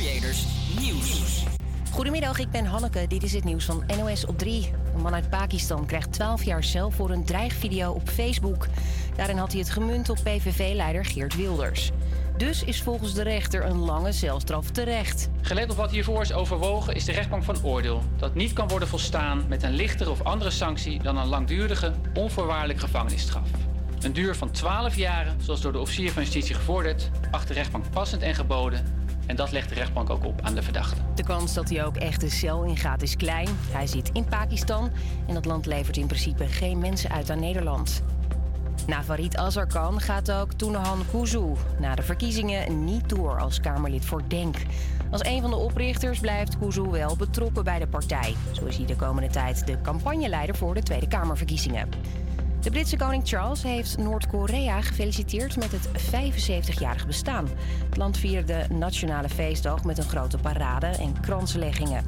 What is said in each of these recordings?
Creators Nieuws. Goedemiddag, ik ben Hanneke. Dit is het nieuws van NOS op 3. Een man uit Pakistan krijgt 12 jaar cel voor een dreigvideo op Facebook. Daarin had hij het gemunt op PVV-leider Geert Wilders. Dus is volgens de rechter een lange celstraf terecht. Gelet op wat hiervoor is overwogen, is de rechtbank van oordeel dat niet kan worden volstaan met een lichtere of andere sanctie dan een langdurige, onvoorwaardelijke gevangenisstraf. Een duur van 12 jaren, zoals door de officier van justitie gevorderd, acht de rechtbank passend en geboden. En dat legt de rechtbank ook op aan de verdachte. De kans dat hij ook echt de cel ingaat is klein. Hij zit in Pakistan en dat land levert in principe geen mensen uit aan Nederland. Na Farid Azarkan gaat ook Tounehan Kuzu na de verkiezingen niet door als Kamerlid voor DENK. Als een van de oprichters blijft Kuzu wel betrokken bij de partij. Zo is hij de komende tijd de campagneleider voor de Tweede Kamerverkiezingen. De Britse koning Charles heeft Noord-Korea gefeliciteerd met het 75-jarig bestaan. Het land vierde de nationale feestdag met een grote parade en kransleggingen.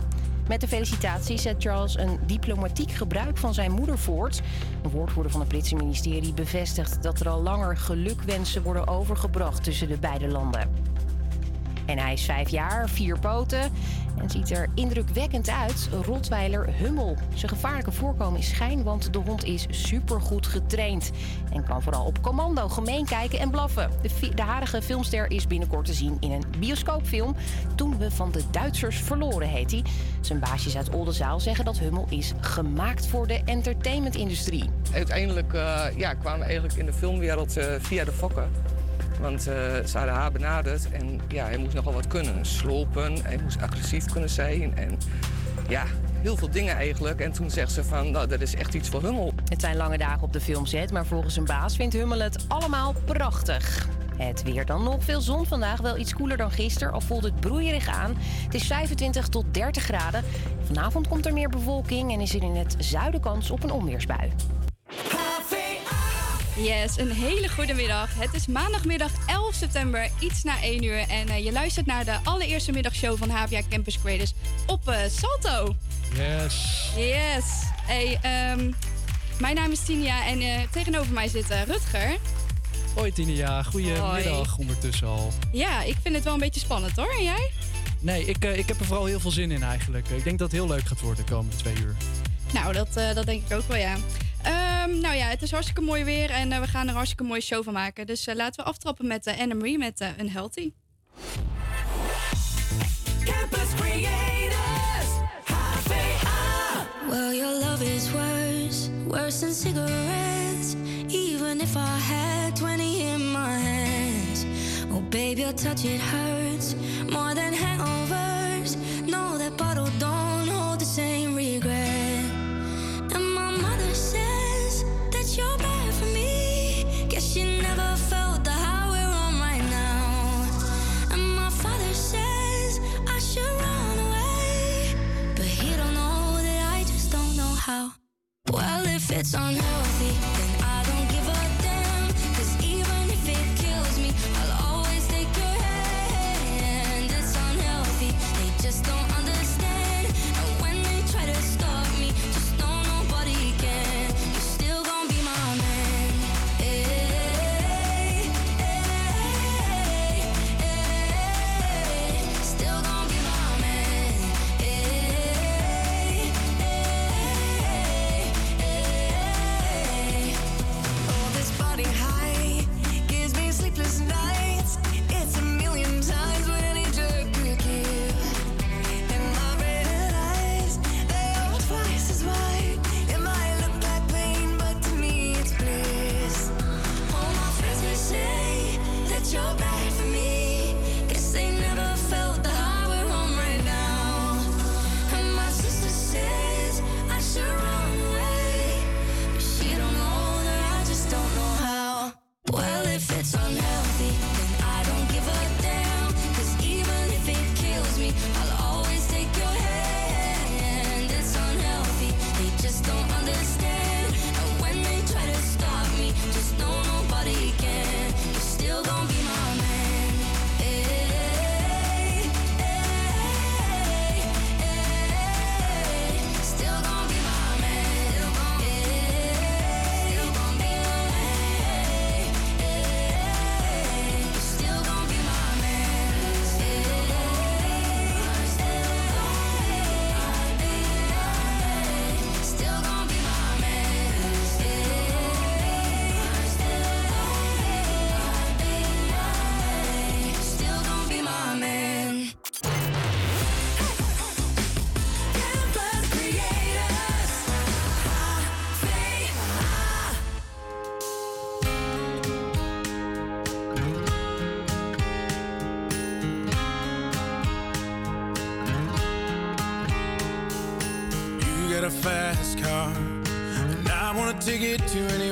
Met de felicitatie zet Charles een diplomatiek gebruik van zijn moeder voort. Een woordvoerder van het Britse ministerie bevestigt dat er al langer gelukwensen worden overgebracht tussen de beide landen. En hij is vijf jaar, vier poten en ziet er indrukwekkend uit. Rotweiler Hummel. Zijn gevaarlijke voorkomen is schijn, want de hond is supergoed getraind. En kan vooral op commando gemeen kijken en blaffen. De, de harige filmster is binnenkort te zien in een bioscoopfilm. Toen we van de Duitsers verloren, heet hij. Zijn baasjes uit Oldenzaal zeggen dat Hummel is gemaakt voor de entertainmentindustrie. Uiteindelijk uh, ja, kwamen we eigenlijk in de filmwereld uh, via de fokken. Want uh, ze hadden haar benaderd en ja, hij moest nogal wat kunnen. Slopen, hij moest agressief kunnen zijn en ja, heel veel dingen eigenlijk. En toen zegt ze van, nou, dat is echt iets voor Hummel. Het zijn lange dagen op de filmset, maar volgens een baas vindt Hummel het allemaal prachtig. Het weer dan nog. Veel zon vandaag, wel iets koeler dan gisteren, al voelt het broeierig aan. Het is 25 tot 30 graden. Vanavond komt er meer bewolking en is er in het zuiden kans op een onweersbui. Yes, een hele goede middag. Het is maandagmiddag 11 september, iets na 1 uur. En uh, je luistert naar de allereerste middagshow van HVA Campus Creators op uh, Salto. Yes. Yes. Hey, um, mijn naam is Tinia en uh, tegenover mij zit Rutger. Hoi Tinia, goedemiddag ondertussen al. Ja, ik vind het wel een beetje spannend hoor. En jij? Nee, ik, ik heb er vooral heel veel zin in eigenlijk. Ik denk dat het heel leuk gaat worden de komende twee uur. Nou, dat, dat denk ik ook wel, ja. Um, nou ja, het is hartstikke mooi weer en uh, we gaan er een hartstikke mooie show van maken. Dus uh, laten we aftrappen met uh, Anna Marie met Unhealthy. Campus Creators, HVA. Well, your love is worse, worse than cigarettes. Even if I had 20 in my hands. Oh, babe, your touch, it hurts more than hangovers. No, that bottle don't Well, if it's unhealthy, I want to take it to anywhere.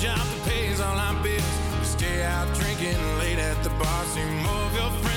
job that pays all our bills. We stay out drinking late at the bar. See more of your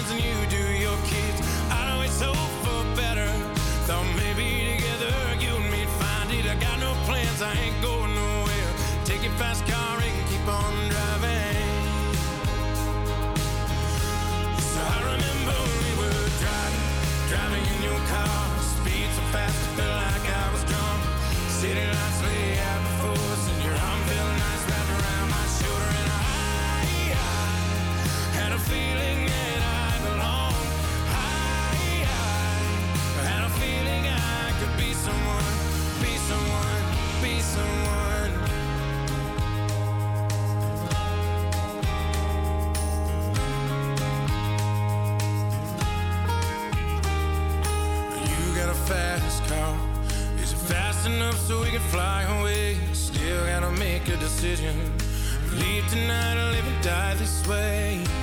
Leave tonight or live and die this way.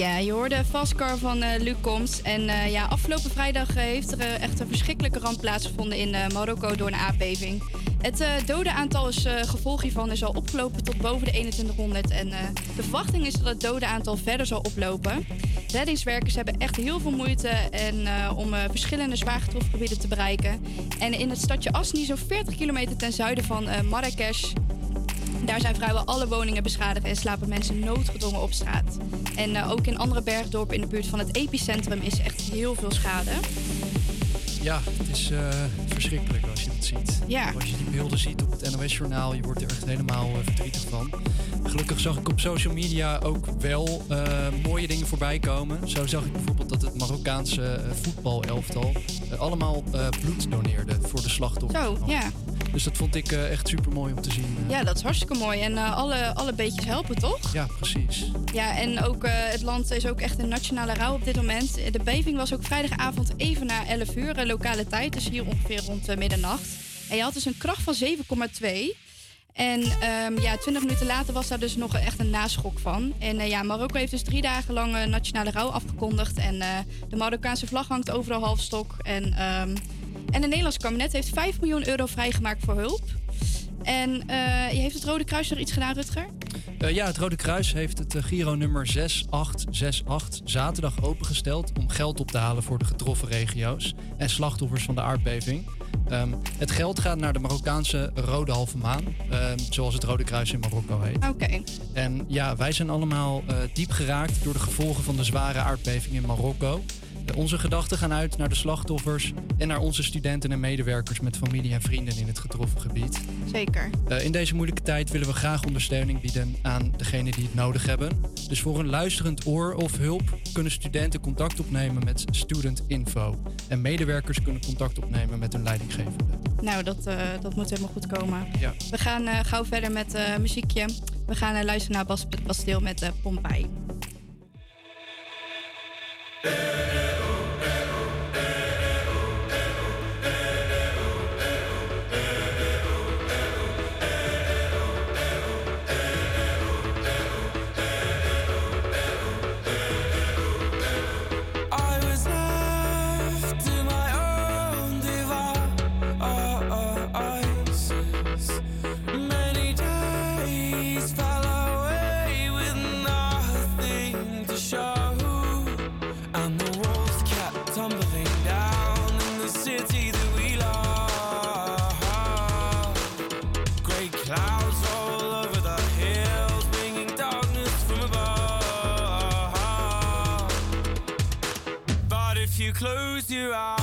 Ja, je hoorde Fastcar van eh Luc Combs. En eh, ja, afgelopen vrijdag eh, heeft er echt een verschrikkelijke ramp plaatsgevonden in Marokko door een aardbeving. Het eh dodenaantal is gevolg hiervan is al opgelopen tot boven de 2100. En de verwachting is dat het dodenaantal verder zal oplopen. Reddingswerkers hebben echt heel veel moeite en, om verschillende zwaar getroffen gebieden te bereiken. En in het stadje Asni, zo'n 40 kilometer ten zuiden van Marrakesh, daar zijn vrijwel alle woningen beschadigd en slapen mensen noodgedwongen op straat. En eh, ook in andere bergdorpen in de buurt van het epicentrum is echt heel veel schade. Ja, het is eh, verschrikkelijk als je het ziet. Ja. Als je die beelden ziet op het NOS-journaal, je wordt er echt helemaal eh, verdrietig van. Gelukkig zag ik op social media ook wel mooie dingen voorbij komen. Zo zag ik bijvoorbeeld dat het Marokkaanse voetbalelftal allemaal bloed doneerde voor de slachtoffers. Zo, ja. Dus dat vond ik eh, echt super mooi om te zien. eh. Ja, dat is hartstikke mooi. En eh, alle, alle beetjes helpen, toch? Ja, precies. Ja, en ook het land is ook echt een nationale rouw op dit moment. De beving was ook vrijdagavond even na 11 uur, lokale tijd. Dus hier ongeveer rond middernacht. En je had dus een kracht van 7,2. En ehm, ja, 20 minuten later was daar dus nog echt een naschok van. En ja, Marokko heeft dus drie dagen lang nationale rouw afgekondigd. En de Marokkaanse vlag hangt overal halfstok. En, ehm, en het Nederlands kabinet heeft 5 miljoen euro vrijgemaakt voor hulp. En eh, heeft het Rode Kruis nog iets gedaan, Rutger? Eh, ja, het Rode Kruis heeft het eh, Giro-nummer 6868 zaterdag opengesteld om geld op te halen voor de getroffen regio's en slachtoffers van de aardbeving. Ehm, het geld gaat naar de Marokkaanse Rode Halve Maan, ehm, zoals het Rode Kruis in Marokko heet. Oké. En ja, wij zijn allemaal diep geraakt door de gevolgen van de zware aardbeving in Marokko. Onze gedachten gaan uit naar de slachtoffers en naar onze studenten en medewerkers met familie en vrienden in het getroffen gebied. Zeker. Eh, in deze moeilijke tijd willen we graag ondersteuning bieden aan degenen die het nodig hebben. Dus voor een luisterend oor of hulp kunnen studenten contact opnemen met Student Info. En medewerkers kunnen contact opnemen met hun leidinggevende. Nou, dat, eh, dat moet helemaal goed komen. Ja. We gaan eh, gauw verder met muziekje. We gaan luisteren naar Bas Basteel met Pompeii. I close your eyes,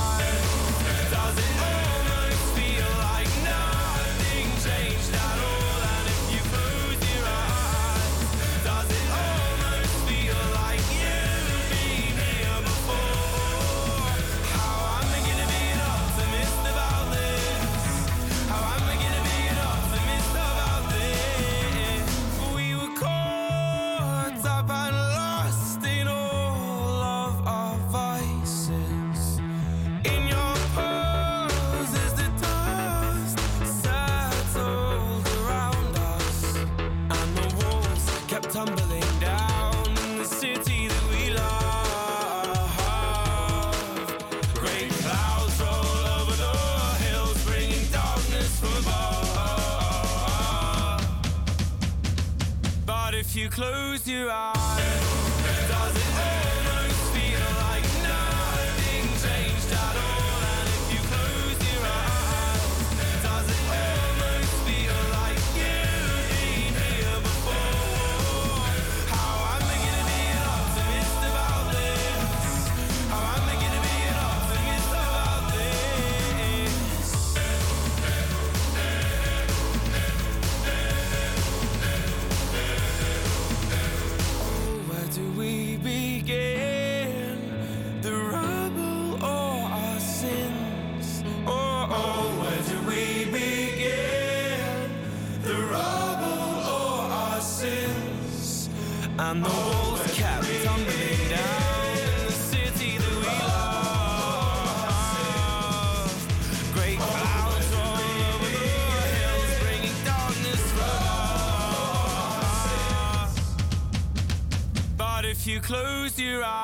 close your eyes, close your eyes,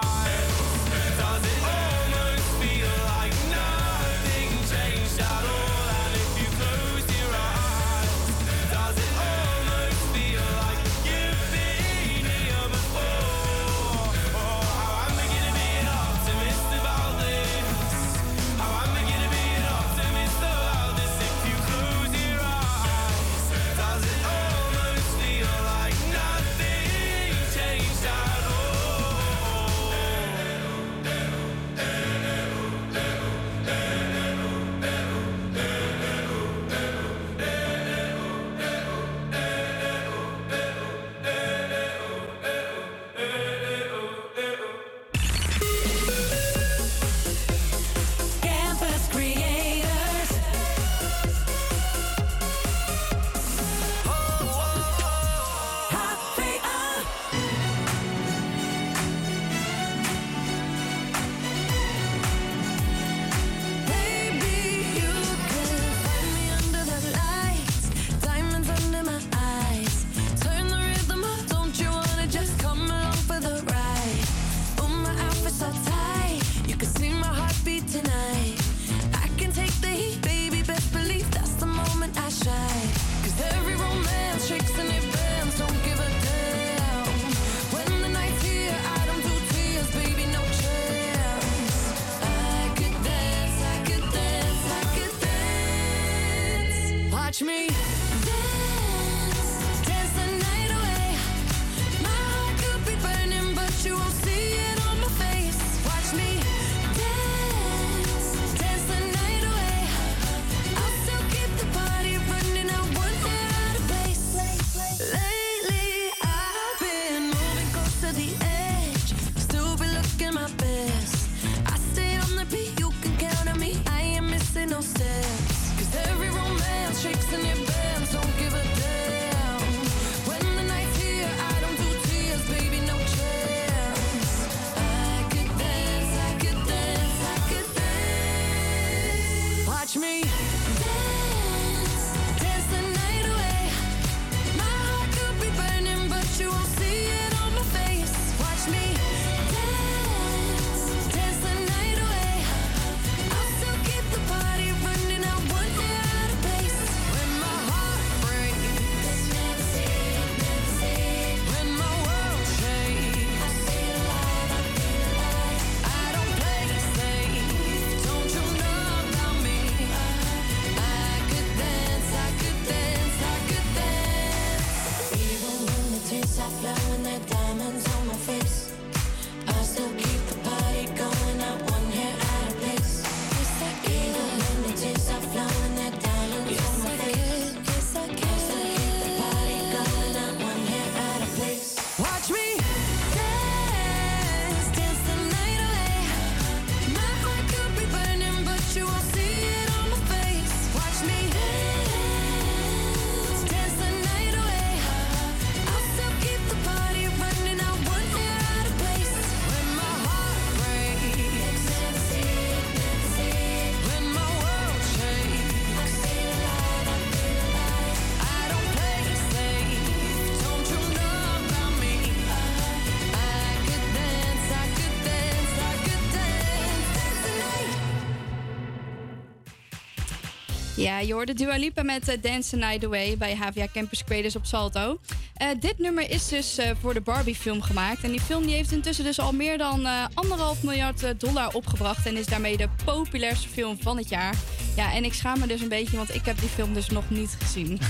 Ja, je hoorde Dua met eh, Dance the Away bij HVA Campus Creators op Salto. Eh, dit nummer is dus eh, voor de Barbie-film gemaakt. En die film die heeft intussen dus al meer dan anderhalf miljard dollar opgebracht. En is daarmee de populairste film van het jaar. Ja, en ik schaam me dus een beetje, want ik heb die film dus nog niet gezien.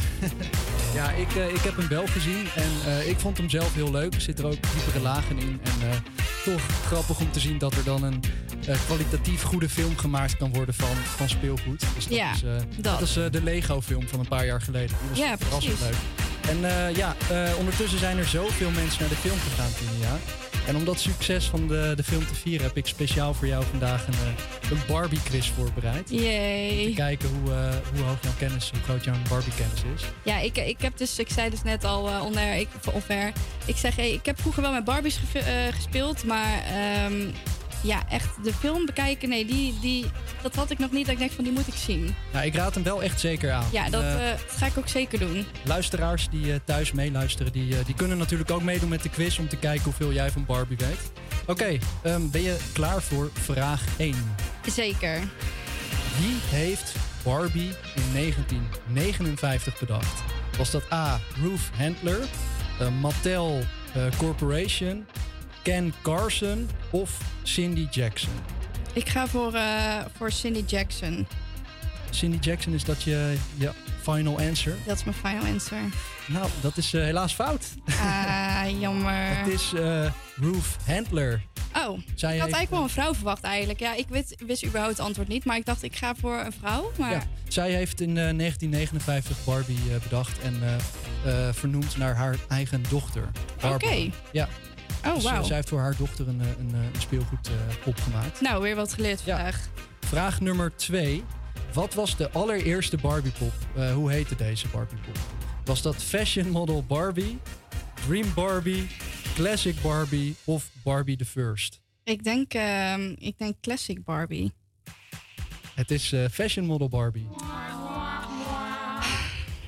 Ja, ik, ik heb hem wel gezien en ik vond hem zelf heel leuk. Er zitten ook diepere lagen in. En toch grappig om te zien dat er dan een eh, kwalitatief goede film gemaakt kan worden van, van speelgoed. Dus dat Ja, is, eh, dat. dat is eh, de Lego-film van een paar jaar geleden. Die was Ja, precies. leuk. En ja, ondertussen zijn er zoveel mensen naar de film gegaan, Tinia. En om dat succes van de, de film te vieren heb ik speciaal voor jou vandaag een, eh, een Barbie-quiz voorbereid. Om te Yay. kijken hoe, eh, hoe hoog jouw kennis, hoe groot jouw Barbie-kennis is. Ja, ik, ik heb dus, ik zei dus net al uh, onder, ik, of onver, ik zeg, hey, ik heb vroeger wel met Barbies ge- eh, gespeeld, maar ehm, ja, echt de film bekijken, nee, die, die, dat had ik nog niet. Dat ik denk van, die moet ik zien. Nou, ik raad hem wel echt zeker aan. Ja, dat, Eh, eh, dat ga ik ook zeker doen. luisteraars die eh, thuis meeluisteren, die, die kunnen natuurlijk ook meedoen met de quiz om te kijken hoeveel jij van Barbie weet. Oké, ehm, ben je klaar voor vraag 1? Zeker. Wie heeft Barbie in 1959 bedacht? Was dat A. Ruth Handler, Mattel Corporation, Ken Carson of Cindy Jackson? Ik ga voor, eh, voor Cindy Jackson. Cindy Jackson, is dat je, je final answer? Dat is mijn final answer. Nou, dat is eh, helaas fout. Ah, jammer. Het is eh, Ruth Handler. Oh, Zij ik had eigenlijk wel een vrouw verwacht eigenlijk. Ja, ik wist, wist überhaupt het antwoord niet, maar ik dacht ik ga voor een vrouw. Maar Ja, zij heeft in eh, 1959 Barbie bedacht en vernoemd naar haar eigen dochter. Oké. Ja. Oh, Dus, eh, wauw. zij heeft voor haar dochter een, eh, een, eh, een speelgoed eh, opgemaakt. Nou, weer wat geleerd Ja. vandaag. Vraag nummer twee. Wat was de allereerste Barbiepop? Eh hoe heette deze Barbiepop? Was dat Fashion Model Barbie, Dream Barbie, Classic Barbie of Barbie the First? Ik denk, ehm, ik denk Classic Barbie. Het is eh, Fashion Model Barbie.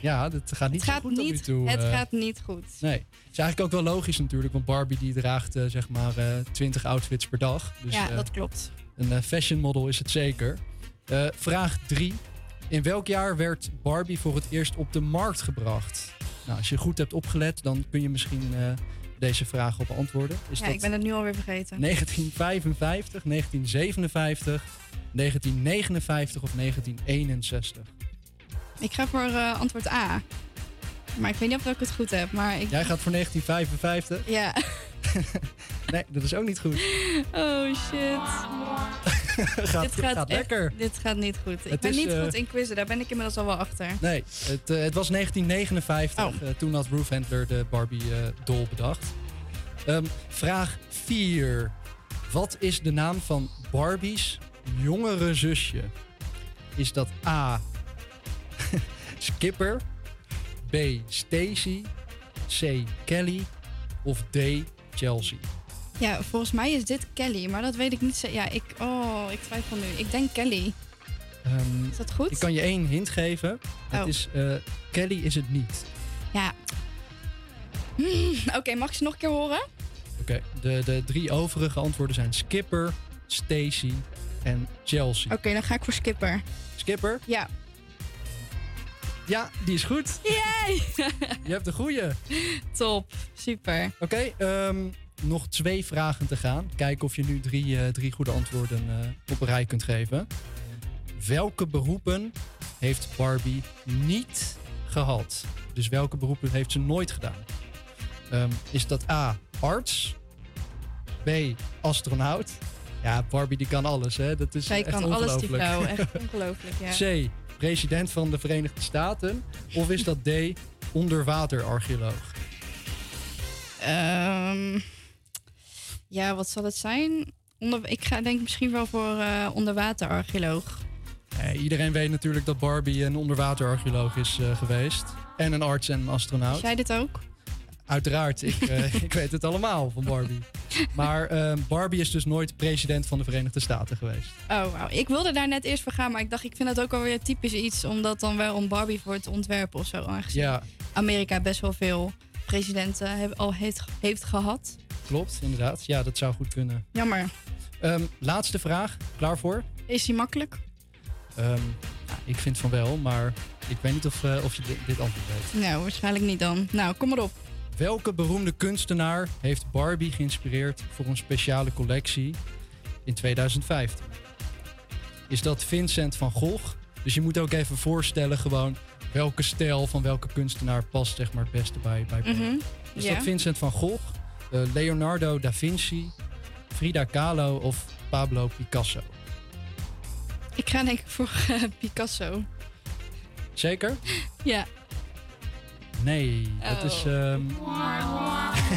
Ja, dat gaat niet het gaat goed tot nu niet, toe. het eh. gaat niet goed. Nee, het is eigenlijk ook wel logisch natuurlijk, want Barbie die draagt eh, zeg maar eh 20 outfits per dag. Dus ja, eh, dat klopt. een eh, fashion model is het zeker. Eh, vraag 3. In welk jaar werd Barbie voor het eerst op de markt gebracht? Nou, als je goed hebt opgelet, dan kun je misschien eh, deze vraag op beantwoorden. Is Ja, dat ik ben het nu alweer vergeten. 1955, 1957, 1959 of 1961? Ik ga voor eh, antwoord A. Maar ik weet niet of ik het goed heb. Maar ik... Jij gaat voor 1955? Ja. Nee, dat is ook niet goed. Oh shit. gaat, dit gaat, gaat echt- lekker. Dit gaat niet goed. Ik ben is, niet eh, goed in quizzen. Daar ben ik inmiddels al wel achter. Nee, het, eh, het was 1959. Oh. Eh, toen had Ruth Handler de Barbie doll bedacht. Ehm, vraag 4. Wat is de naam van Barbie's jongere zusje? Is dat A. Skipper, B. Stacy, C. Kelly of D. Chelsea? Ja, volgens mij is dit Kelly, maar dat weet ik niet. Ja, ik, oh, ik twijfel nu. Ik denk Kelly. Ehm, Is dat goed? ik kan je één hint geven. Het Oh. is, eh, Kelly is het niet. Ja. Hmm, Oké, mag ik ze nog een keer horen? Oké, de, de drie overige antwoorden zijn Skipper, Stacy en Chelsea. Oké, dan ga ik voor Skipper. Skipper? Ja. Ja, die is goed. Yay! Je hebt de goede. Top, super. Oké, ehm, nog twee vragen te gaan. Kijken of je nu drie, eh, drie goede antwoorden eh, op een rij kunt geven. Welke beroepen heeft Barbie niet gehad? Dus welke beroepen heeft ze nooit gedaan? Ehm, is dat A, arts? B, astronaut? Ja, Barbie die kan alles, hè? Dat is Zij echt kan alles, die vrouw. Echt ongelooflijk, ja. C, president van de Verenigde Staten? Of is dat D, onderwaterarcheoloog? Ehm, ja, wat zal het zijn? Onder, ik ga denk misschien wel voor eh, onderwaterarcheoloog. Eh, iedereen weet natuurlijk dat Barbie een onderwaterarcheoloog is eh, geweest. En een arts en een astronaut. Is jij dit ook? Uiteraard, ik, eh, ik weet het allemaal van Barbie. Maar eh, Barbie is dus nooit president van de Verenigde Staten geweest. Oh, wauw. Ik wilde daar net eerst voor gaan, maar ik dacht, ik vind dat ook alweer typisch iets om dat dan wel om Barbie voor te ontwerpen of zo. Aangezien Ja, Amerika best wel veel presidenten heb- al heeft, heeft gehad. klopt, inderdaad. Ja, dat zou goed kunnen. Jammer. Ehm, laatste vraag, klaar voor? Is die makkelijk? Ehm, ja, ik vind van wel, maar ik weet niet of, eh, of je dit, dit antwoord weet. Nou, waarschijnlijk niet dan. Nou, kom maar op. Welke beroemde kunstenaar heeft Barbie geïnspireerd voor een speciale collectie in 2015? Is dat Vincent van Gogh? Dus je moet ook even voorstellen gewoon welke stijl van welke kunstenaar past zeg maar het beste bij, bij Barbie. Mhm. Is dat Vincent van Gogh, eh, Leonardo da Vinci, Frida Kahlo of Pablo Picasso? Ik ga denk ik voor Picasso. Zeker? Ja. Nee, dat is Oh. ehm,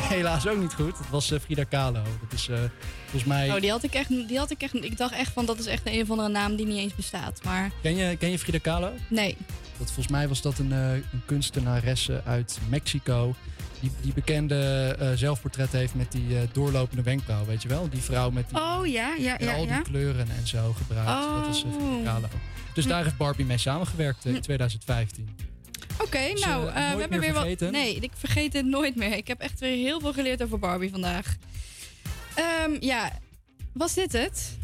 helaas ook niet goed. Het was eh, Frida Kahlo. Dat is eh, volgens mij... Oh, die had ik echt. Die had ik echt. Ik dacht echt van dat is echt een of andere naam die niet eens bestaat. Maar Ken je, ken je Frida Kahlo? nee. Dat, volgens mij was dat een, eh, een kunstenaresse uit Mexico. Die, die bekende zelfportret heeft met die doorlopende wenkbrauw, weet je wel? Die vrouw met die, Oh ja, ja, ja. al die ja. kleuren en zo gebruikt. Dat eh, Frida Oh. Kahlo. Dus daar heeft Barbie mee samengewerkt in 2015. Oké, Dus, nou, eh, nooit we hebben meer weer vergeten? wat. Nee, ik vergeet het nooit meer. Ik heb echt weer heel veel geleerd over Barbie vandaag. Ehm, ja, was dit het?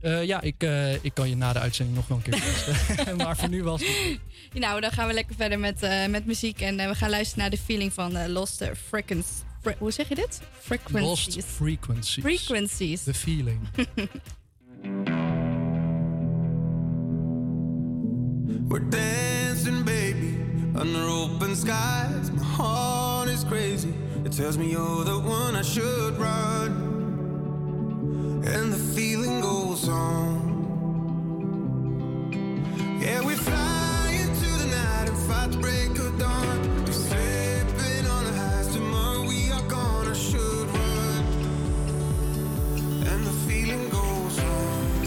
Eh, ja, ik, eh, ik kan je na de uitzending nog wel een keer testen. maar voor nu was het... Nou, dan gaan we lekker verder met, eh, met muziek. En we gaan luisteren naar de feeling van eh, Lost Frequencies. Fre- hoe zeg je dit? Frequencies. Lost Frequencies. Frequencies. The feeling. We're dancing, baby, under open skies. My heart is crazy. It tells me you're the one I should run. And the feeling goes on. Yeah, we fly into the night and fight the break of dawn. We're slipping on the highs. Tomorrow we are gone. I should run. And the feeling goes on.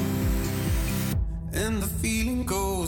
And the feeling goes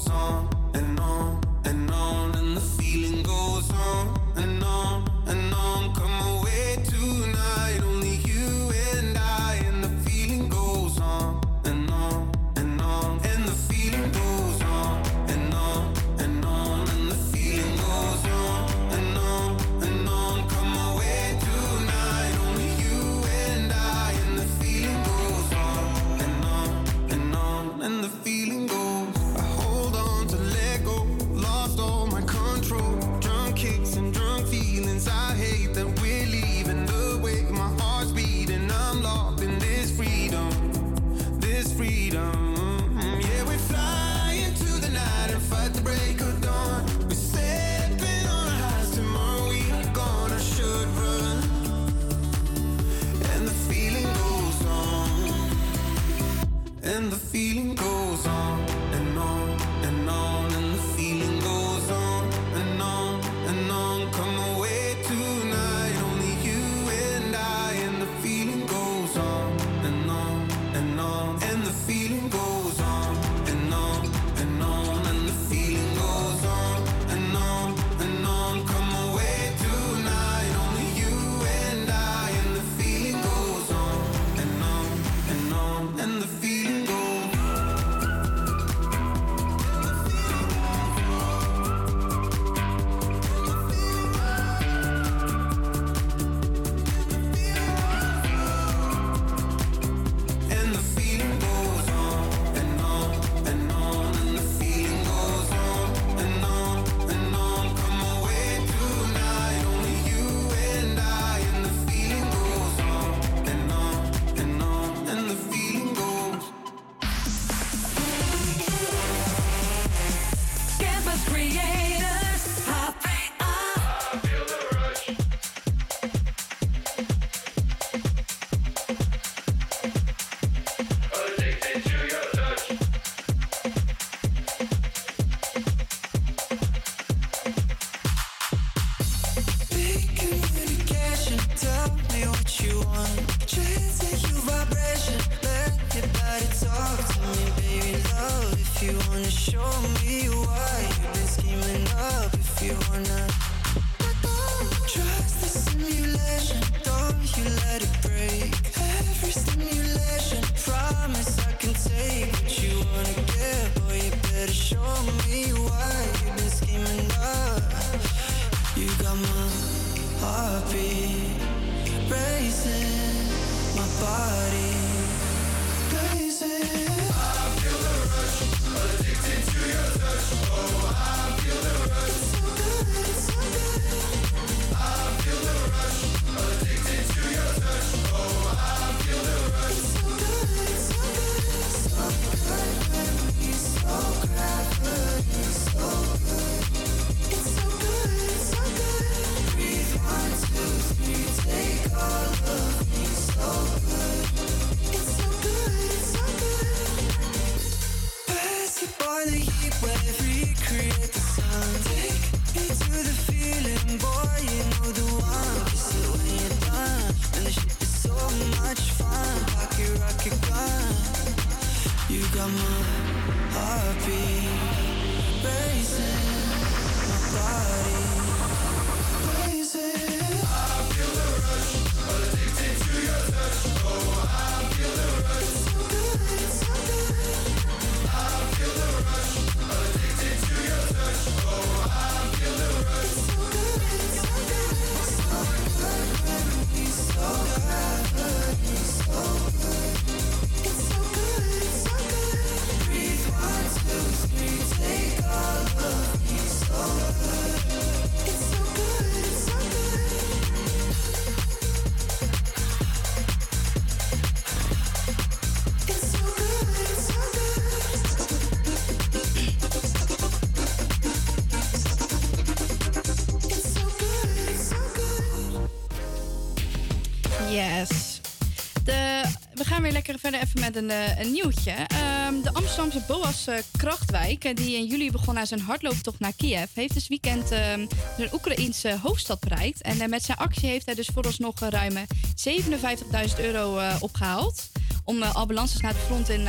lekker verder even met een, eh, een nieuwtje. Ehm, de Amsterdamse Boas eh, Krachtwijk, eh, die in juli begon aan zijn hardlooptocht naar Kiev, heeft dus weekend ehm, de Oekraïense hoofdstad bereikt. En met zijn actie heeft hij dus vooralsnog uh, ruim 57.000 euro eh, opgehaald. Om eh, ambulances naar het front in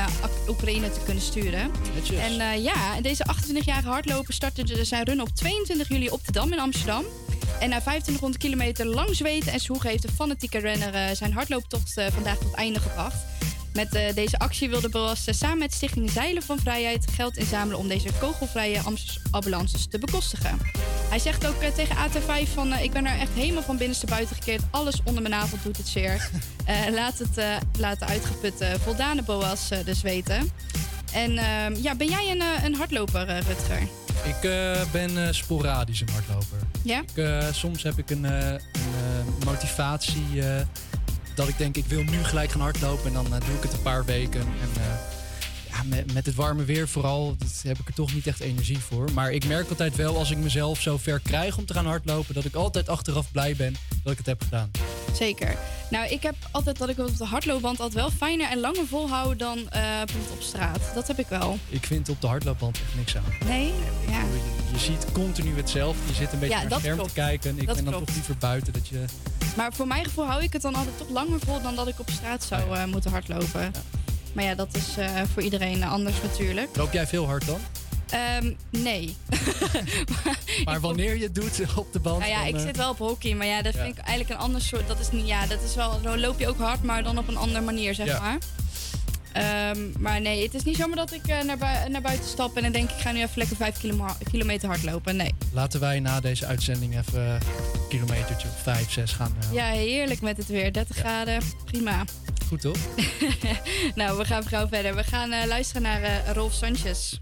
Oekraïne te kunnen sturen. Netjes. En ja, deze 28-jarige hardloper startte de- zijn run op 22 juli op de Dam in Amsterdam. En na 2500 kilometer lang zweten en zwoegen heeft de fanatieke renner zijn hardlooptocht vandaag tot einde gebracht. Met eh, deze actie wilde Boas eh, samen met Stichting Zeilen van Vrijheid geld inzamelen om deze kogelvrije ambulances te bekostigen. Hij zegt ook eh, tegen AT5 van ik ben er echt helemaal van binnenste buiten gekeerd. Alles onder mijn navel doet het zeer. Eh, laat het eh, laten uitgeputte voldane Boas dus weten. En ehm, ja, ben jij een, een hardloper, Rutger? Ik eh, ben sporadisch een hardloper. Ja? Ik, eh, soms heb ik een, eh, een motivatie eh, dat ik denk ik wil nu gelijk gaan hardlopen en dan eh, doe ik het een paar weken. En eh, ja, met, met het warme weer vooral dat heb ik er toch niet echt energie voor. Maar ik merk altijd wel als ik mezelf zo ver krijg om te gaan hardlopen dat ik altijd achteraf blij ben dat ik het heb gedaan. Zeker. Nou, ik heb altijd dat ik op de hardloopband altijd wel fijner en langer volhoud dan eh, op straat. Dat heb ik wel. Ik vind op de hardloopband echt niks aan. Nee? Ja. Je, je ziet continu hetzelfde. Je zit een beetje Ja, naar het scherm klopt. te kijken. Ik Dat ben dan klopt. toch liever buiten. Dat je, Maar voor mijn gevoel hou ik het dan altijd toch langer vol dan dat ik op straat zou eh, moeten hardlopen. Maar ja, dat is eh, voor iedereen anders natuurlijk. loop jij veel hard dan? Ehm, nee. Maar wanneer je het doet op de band. Nou ja, dan, ik eh, zit wel op hockey, maar ja, dat Ja. vind ik eigenlijk een ander soort. Dat is niet, ja, dat is wel. Dan loop je ook hard, maar dan op een andere manier, zeg Ja. maar. Ehm, maar nee, het is niet zomaar dat ik eh, naar, bui- naar buiten stap en dan denk ik ga nu even lekker vijf kiloma- kilometer hardlopen. Nee. Laten wij na deze uitzending even een kilometertje of 5, 6 gaan. Ja, heerlijk met het weer. 30 graden, prima. Goed toch? nou, we gaan gauw verder. We gaan eh, luisteren naar eh, Rolf Sanchez.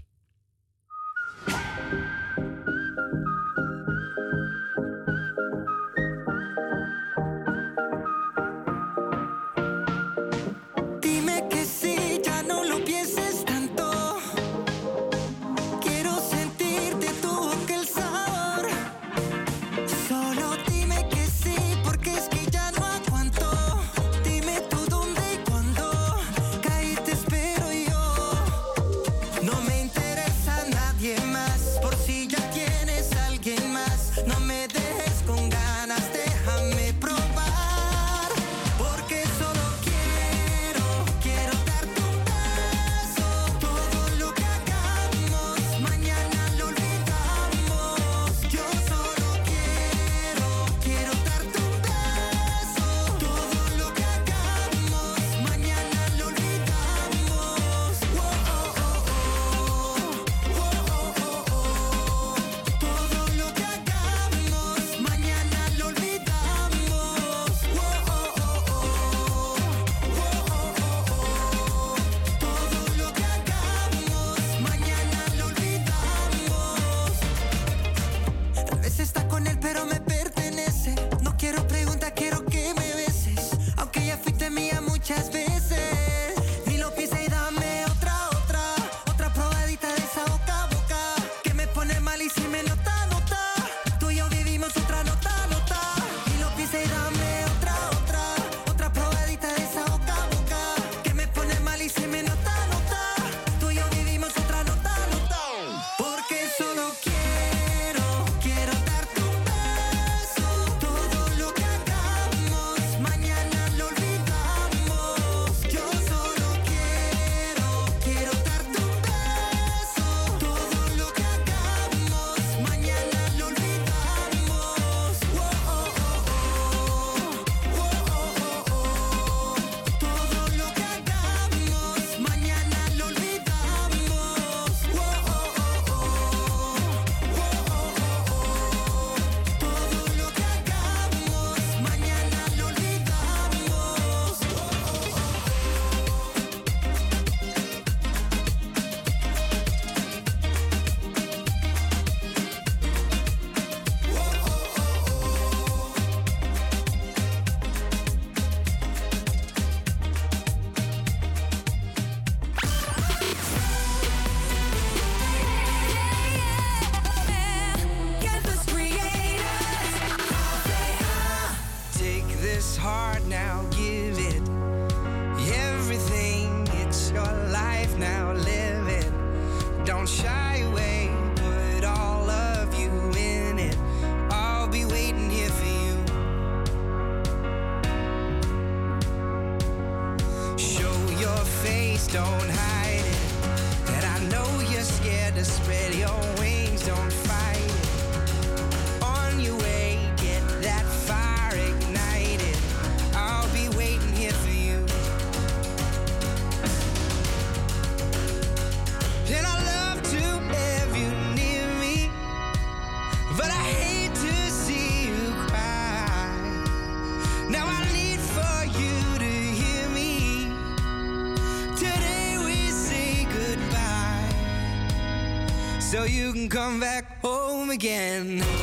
Come back home again.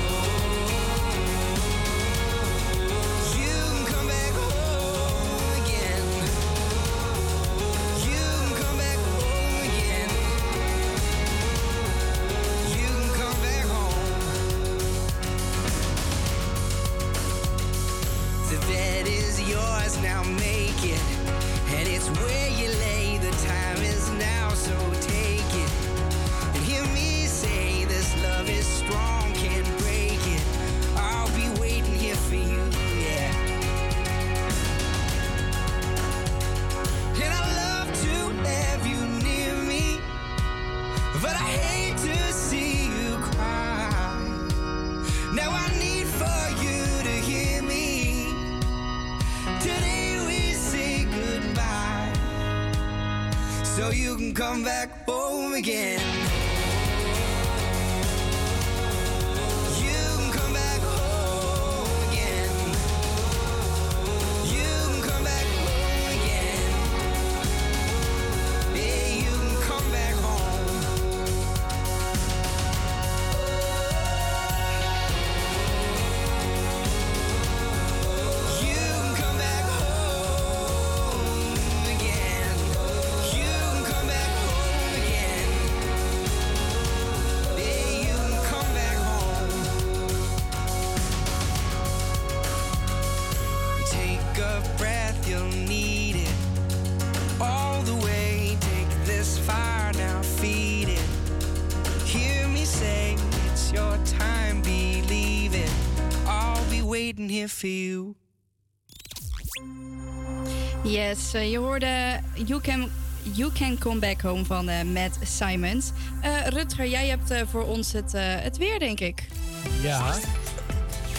Yes, eh, je hoorde You Can, you can Come Back Home van eh, Matt Simons. Eh, Rutger, jij hebt voor ons het, het weer, denk ik. Ja.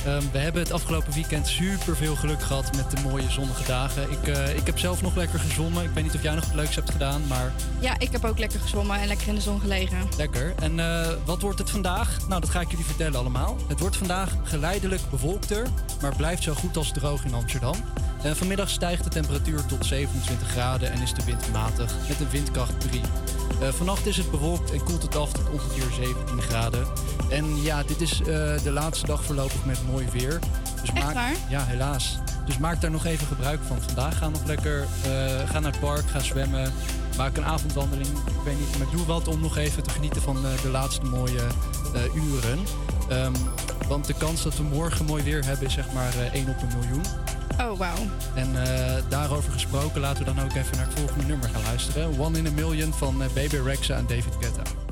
Ehm, we hebben het afgelopen weekend super veel geluk gehad met de mooie zonnige dagen. Ik, ik heb zelf nog lekker gezwommen. Ik weet niet of jij nog wat leuks hebt gedaan, maar Ja, ik heb ook lekker gezwommen en lekker in de zon gelegen. lekker. En wat wordt het vandaag? Nou, dat ga ik jullie vertellen allemaal. Het wordt vandaag geleidelijk bewolkter, maar blijft zo goed als droog in Amsterdam. En vanmiddag stijgt de temperatuur tot 27 graden en is de wind matig met een windkracht 3. Eh, vannacht is het bewolkt en koelt het af tot ongeveer 17 graden. En ja, dit is eh, de laatste dag voorlopig met mooi weer. Dus Echt waar? Ja, helaas. Dus maak daar nog even gebruik van. Vandaag ga nog lekker, eh, ga naar het park, ga zwemmen. Maak een avondwandeling. Ik weet niet, maar doe wat om nog even te genieten van eh, de laatste mooie eh, uren. Ehm, want de kans dat we morgen mooi weer hebben is zeg maar eh 1 op een miljoen. Oh, wauw. En eh, daarover gesproken, laten we dan ook even naar het volgende nummer gaan luisteren. One in a Million van eh, Baby Rexa en David Guetta.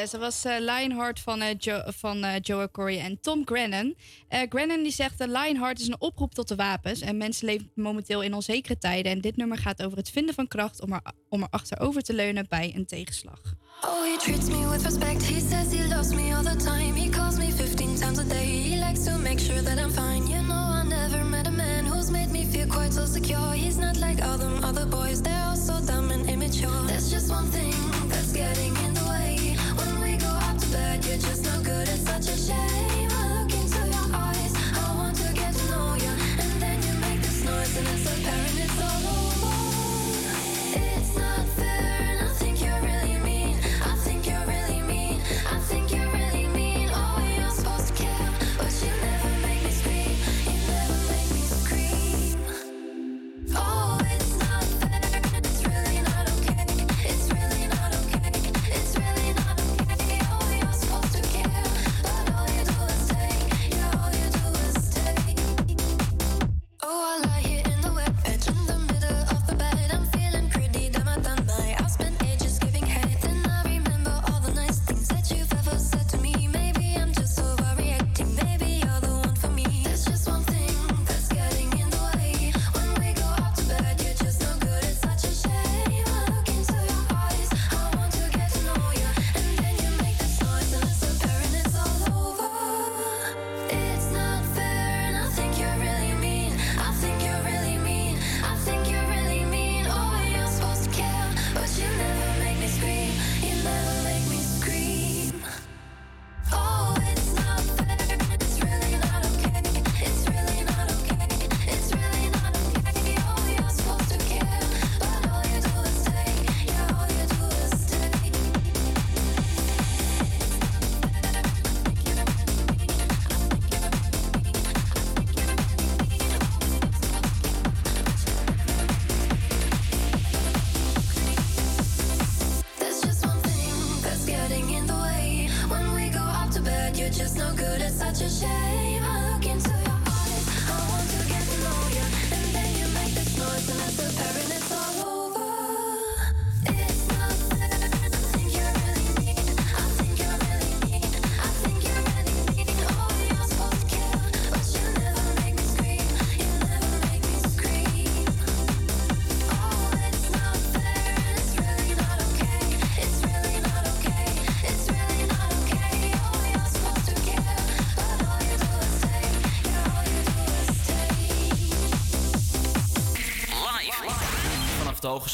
Eh, yes, dat was uh, Lionheart van, uh, jo van uh, Joe Corey en Tom Grennan. Grennan die zegt, Lionheart is een oproep tot de wapens. En mensen leven momenteel in onzekere tijden. En dit nummer gaat over het vinden van kracht om er, om er achterover te leunen bij een tegenslag. Oh, he treats me with respect. He says he loves me all the time. He calls me 15 times a day. He likes to make sure that I'm fine. You know I never met a man who's made me feel quite so secure. He's not like all them other boys. They're all so dumb and immature. That's just one thing.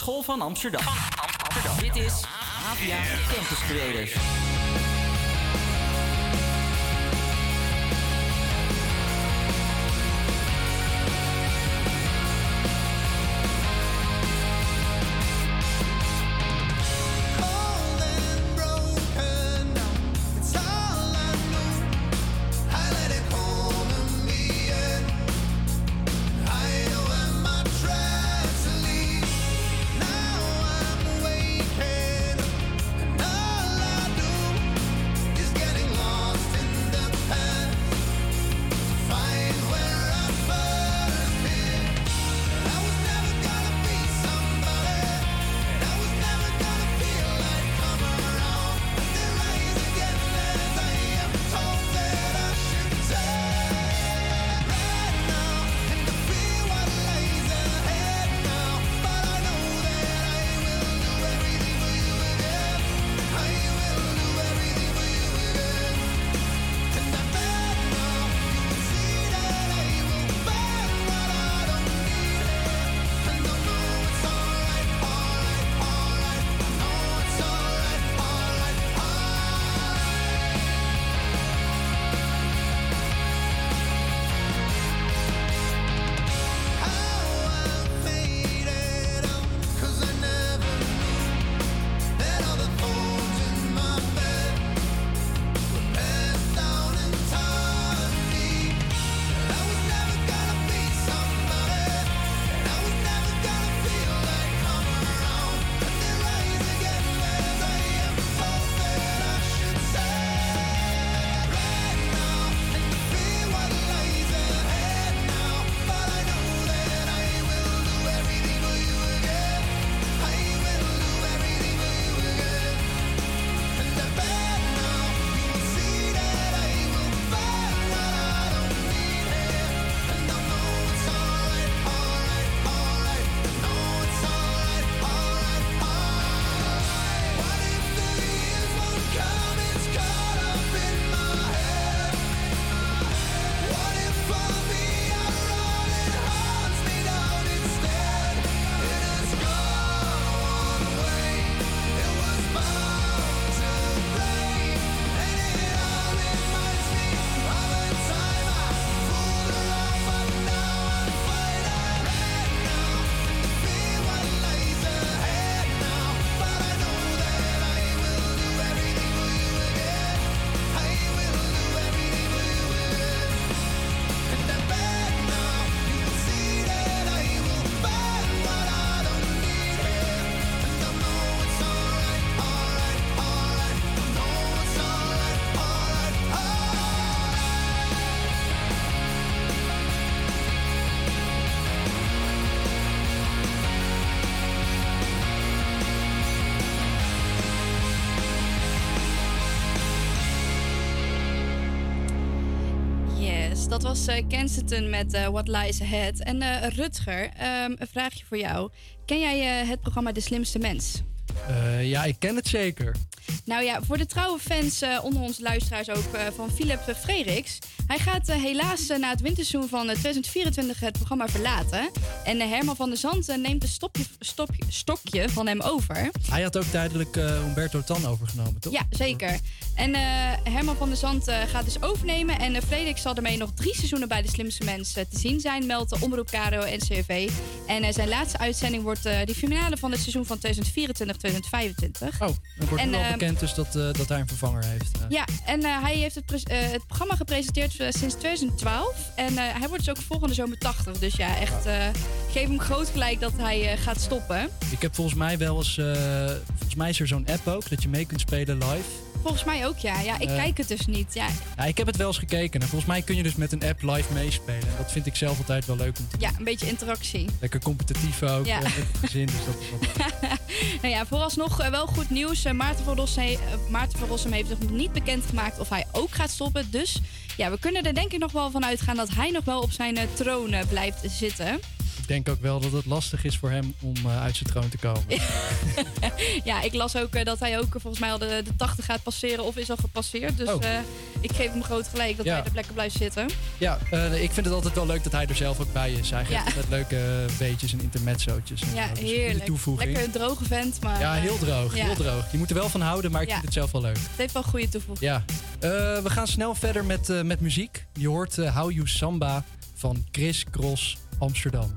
School van Amsterdam. Dit is Avia Campus Creators. Dat was eh Kensington met eh, What Lies Ahead. En eh, Rutger, ehm, een vraagje voor jou. Ken jij het programma De Slimste Mens? Ja, ik ken het zeker. Nou ja, voor de trouwe fans onder onze luisteraars ook van Philip Frederiks. Hij gaat helaas na het winterseizoen van eh, 2024 het programma verlaten. En eh, Herman van der Zand neemt een stopje, stopje, stokje van hem over. Hij had ook tijdelijk eh Humberto Tan overgenomen, toch? Ja, zeker. En eh, Herman van der Zand gaat dus overnemen. En uh, Frederik zal ermee nog drie seizoenen bij de slimste mensen te zien zijn, meldt de Omroep KRO en CV. En zijn laatste uitzending wordt de finale van het seizoen van 2024-2025. Oh, dan wordt En, nu al eh, bekend dus dat, dat hij een vervanger heeft. Ja, en hij heeft het, het programma gepresenteerd sinds 2012. En hij wordt dus ook volgende zomer 80. Dus ja, echt geef hem groot gelijk dat hij eh, gaat stoppen. Ik heb volgens mij wel eens... eh, volgens mij is er zo'n app ook, dat je mee kunt spelen live. Volgens mij ook, ja. Ja, ik Eh. kijk het dus niet. Ja, Ja, ik heb het wel eens gekeken. En volgens mij kun je dus met een app live meespelen. En dat vind ik zelf altijd wel leuk om te ja, een beetje interactie. Lekker competitief ook, Ja. met het gezin. Dus dat is wel Nou ja, vooralsnog wel goed nieuws. Maarten, van Rossum, Maarten van Rossum heeft nog niet bekendgemaakt of hij ook gaat stoppen. Dus ja, we kunnen er denk ik nog wel van uitgaan dat hij nog wel op zijn troon blijft zitten. Ik denk ook wel dat het lastig is voor hem om eh, uit zijn troon te komen. ja, ik las ook eh, dat hij ook eh, volgens mij al de, de 80 gaat passeren of is al gepasseerd. Dus Oh. ik geef hem groot gelijk dat Ja. hij er lekker blijft zitten. Ja, ik vind het altijd wel leuk dat hij er zelf ook bij is. Hij geeft Ja. altijd leuke beetjes en intermezzootjes. en Ja. Dus heerlijk. toevoeging. Lekker een droge vent, maar... Ja, heel droog, heel droog. Je moet er wel van houden, maar ik vind het zelf wel leuk. Het heeft wel een goede toevoeging. Ja, we gaan snel verder met, met muziek. Je hoort How You Samba van Chris Cross Amsterdam.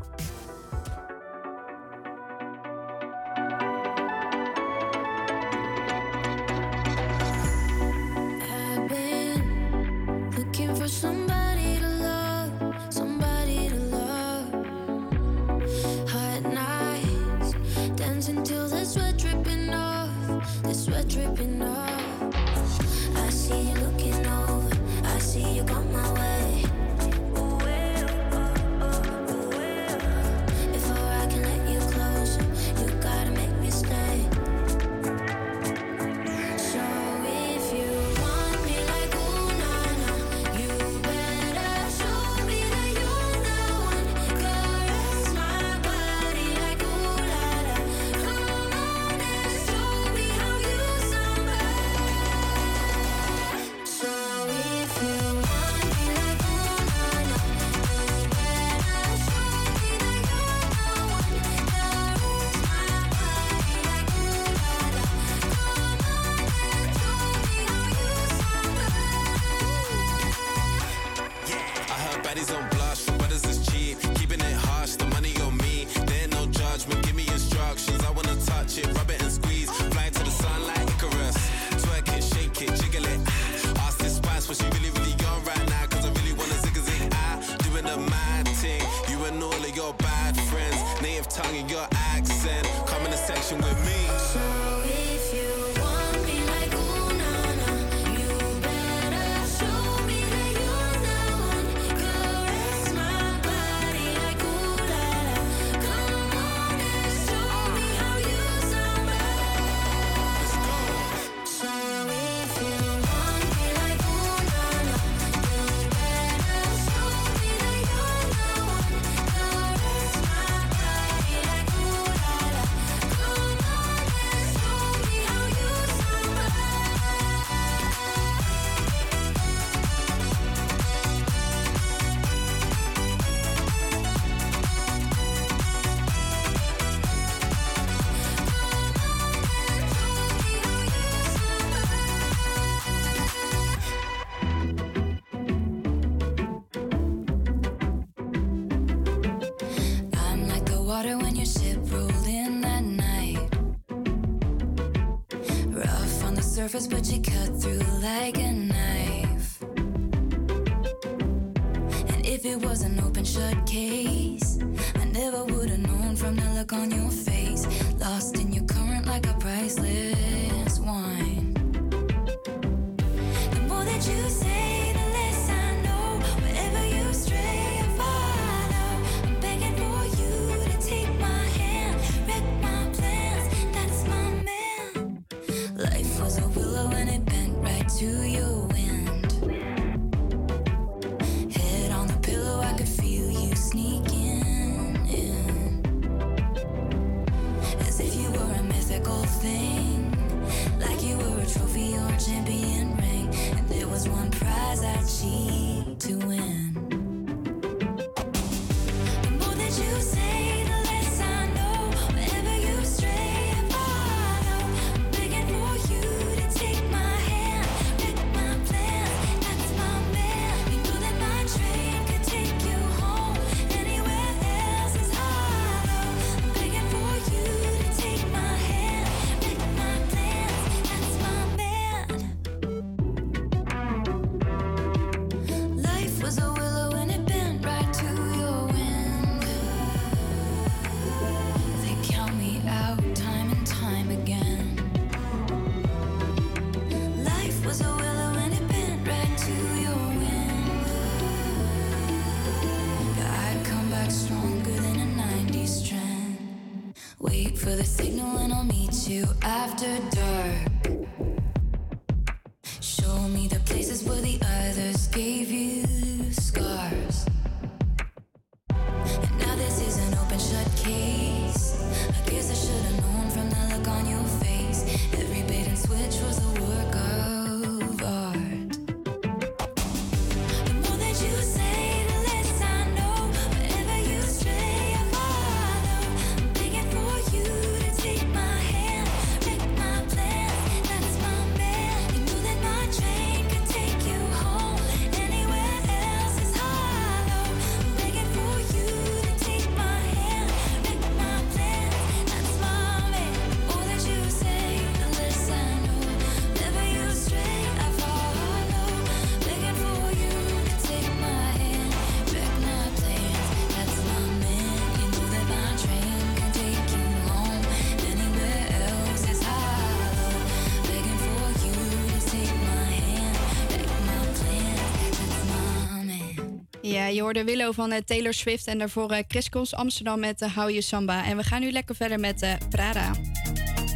Je hoorde Willow van eh, Taylor Swift en daarvoor eh, Chris Kons Amsterdam met uh, Hou Je Samba. En we gaan nu lekker verder met eh, Prada.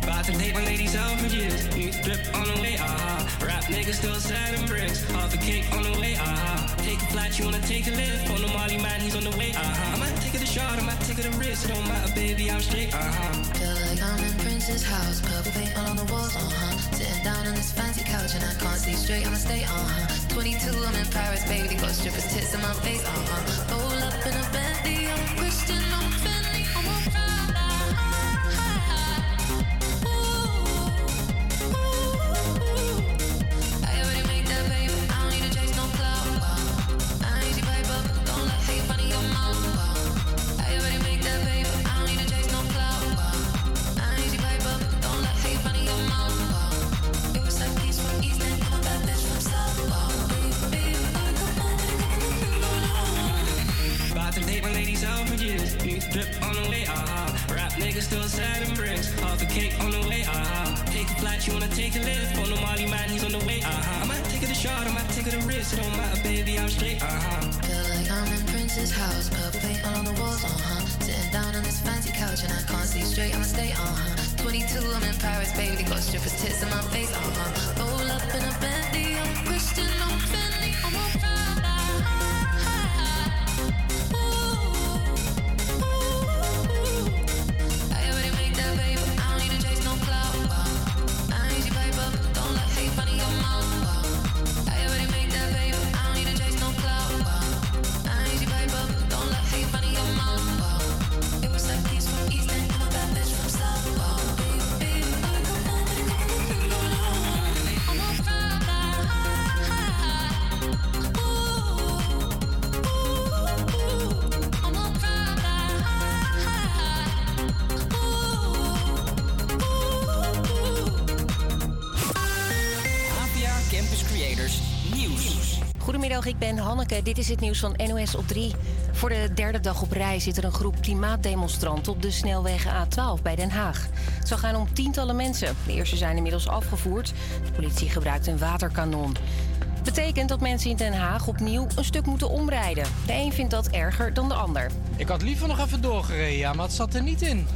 About to date my ladies out for years. New drip on the way. Rap niggas still selling bricks. Half a cake on the way. Take a flight, you wanna take a lift. On the Molly man, he's on the way. I might take it a shot, I might take it a risk. It don't matter, baby, I'm straight. Feel like I'm in Prince's house, purple paint all on the walls, uh huh. Sitting down on this fancy couch and I can't see straight, I'ma stay, uh huh. 22, I'm in Paris, baby, got strippers' tits in my face, uh huh. Roll Hanneke. Dit is het nieuws van NOS op 3. Voor de derde dag op rij zit er een groep klimaatdemonstranten op de snelweg A12 bij Den Haag. Het zal gaan om tientallen mensen. De eerste zijn inmiddels afgevoerd. De politie gebruikt een waterkanon. Betekent dat mensen in Den Haag opnieuw een stuk moeten omrijden. De een vindt dat erger dan de ander. Ik had liever nog even doorgereden, ja, maar het zat er niet in.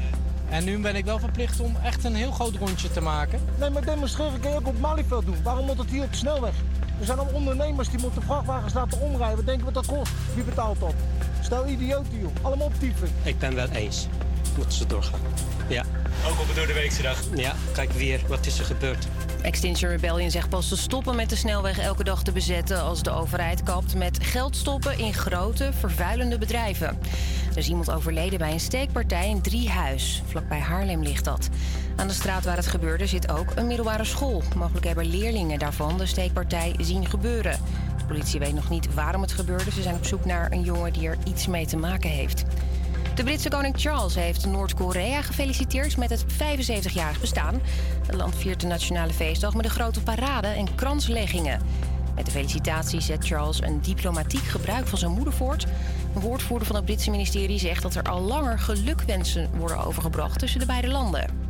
En nu ben ik wel verplicht om echt een heel groot rondje te maken. Nee, maar demonstreren kun je ook op Malieveld doen. Waarom moet het hier op de snelweg? Er zijn allemaal ondernemers die moeten vrachtwagens laten omrijden. Wat denken we dat kost? Wie betaalt dat? Stel idioten, joh. Allemaal optieven. Ik ben wel eens. Moeten ze doorgaan. Ja. Ook op een door de weekse dag. Ja, kijk weer, wat is er gebeurd? Extinction Rebellion zegt pas te stoppen met de snelweg elke dag te bezetten als de overheid kapt met geld stoppen in grote, vervuilende bedrijven. Er is iemand overleden bij een steekpartij in Driehuis. Vlakbij Haarlem ligt dat. Aan de straat waar het gebeurde zit ook een middelbare school. Mogelijk hebben leerlingen daarvan de steekpartij zien gebeuren. De politie weet nog niet waarom het gebeurde. Ze zijn op zoek naar een jongen die er iets mee te maken heeft. De Britse koning Charles heeft Noord-Korea gefeliciteerd met het 75-jarig bestaan. Het land viert de nationale feestdag met een grote parade en kransleggingen. Met de felicitatie zet Charles een diplomatiek gebruik van zijn moeder voort. Een woordvoerder van het Britse ministerie zegt dat er al langer gelukwensen worden overgebracht tussen de beide landen.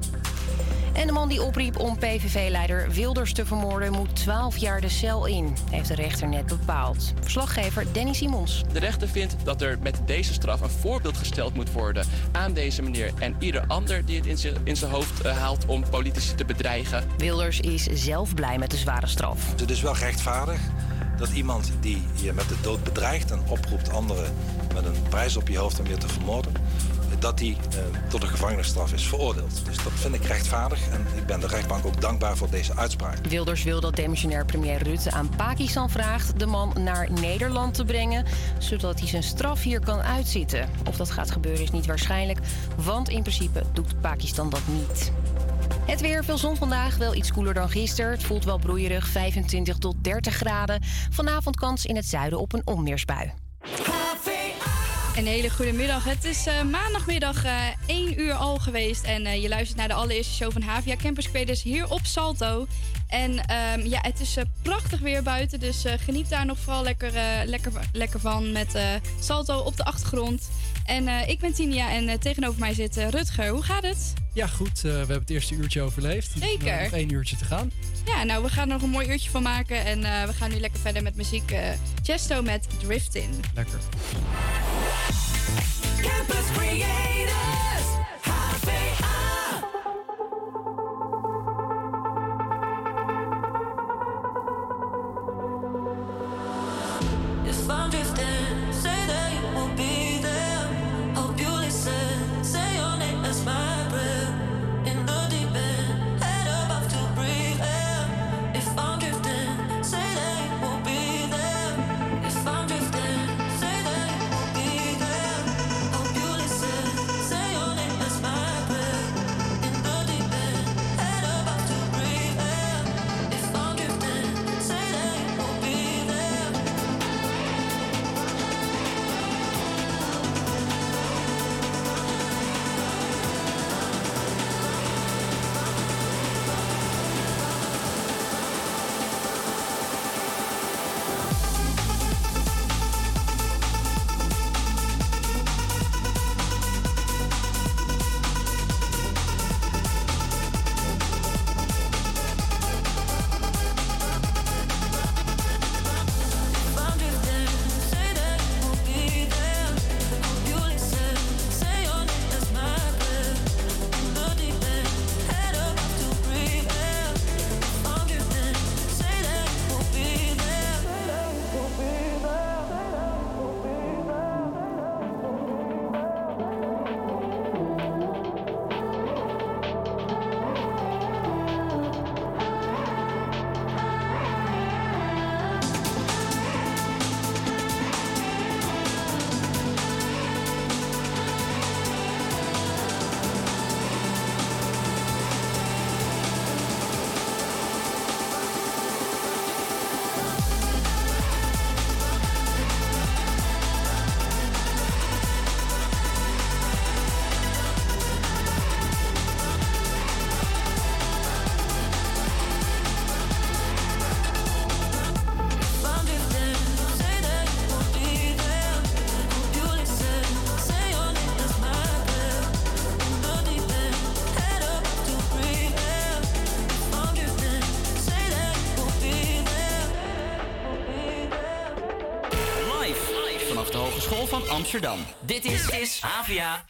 En de man die opriep om PVV-leider Wilders te vermoorden... moet 12 jaar de cel in, heeft de rechter net bepaald. Verslaggever Danny Simons. De rechter vindt dat er met deze straf een voorbeeld gesteld moet worden aan deze meneer en ieder ander die het in zijn- in zijn hoofd eh, haalt om politici te bedreigen. Wilders is zelf blij met de zware straf. Het is wel rechtvaardig dat iemand die je met de dood bedreigt en oproept anderen met een prijs op je hoofd om je te vermoorden, dat die eh, tot een gevangenisstraf is veroordeeld. Dus dat vind ik rechtvaardig en ik ben de rechtbank ook dankbaar voor deze uitspraak. Wilders wil dat demissionair premier Rutte aan Pakistan vraagt de man naar Nederland te brengen, zodat hij zijn straf hier kan uitzitten. Of dat gaat gebeuren is niet waarschijnlijk, want in principe doet Pakistan dat niet. Het weer, veel zon vandaag, wel iets koeler dan gisteren. Het voelt wel broeierig, 25 tot 30 graden. Vanavond kans in het zuiden op een onweersbui. Een hele goede middag. Het is eh, maandagmiddag eh 1 uur al geweest. En eh, je luistert naar de allereerste show van Havia Campus Creators hier op Salto. En ehm, ja, het is prachtig weer buiten. Dus geniet daar nog vooral lekker, lekker, lekker van met Salto op de achtergrond. En eh, ik ben Tinia en eh, tegenover mij zit eh, Rutger. Hoe gaat het? Ja, goed. eh, we hebben het eerste uurtje overleefd. Zeker. Eh, nog één uurtje te gaan. Ja, nou, we gaan er nog een mooi uurtje van maken. En eh, we gaan nu lekker verder met muziek. eh Chesto met Driftin. Lekker. Campus Creators, Amsterdam. Dit is, is Havia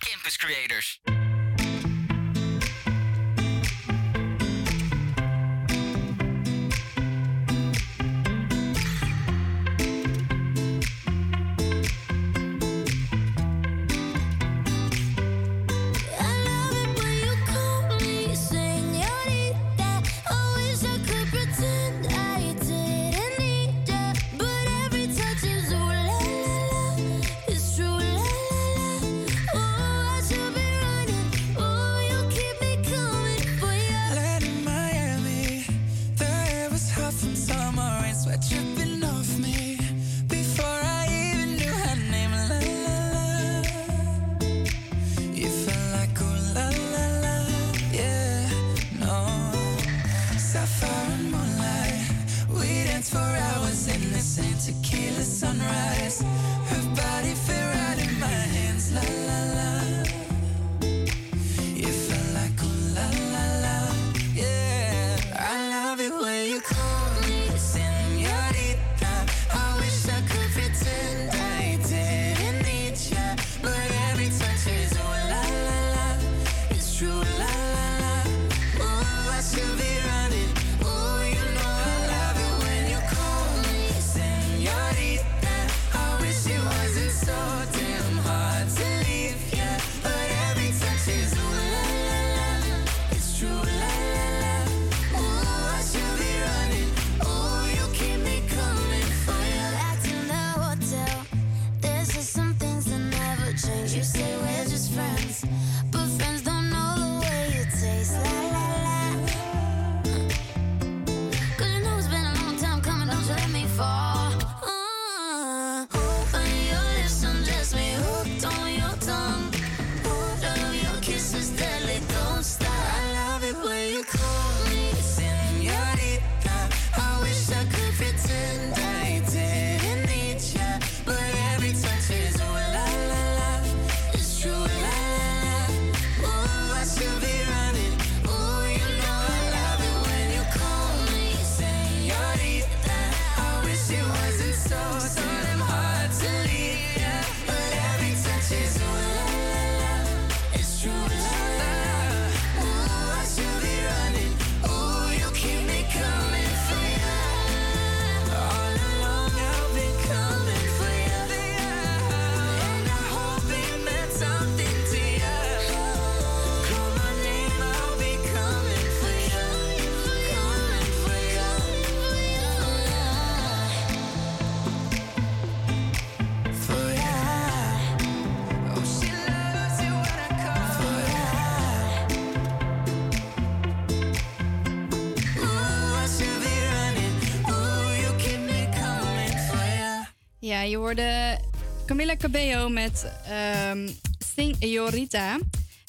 je hoorde Camila Cabello met ehm Señorita.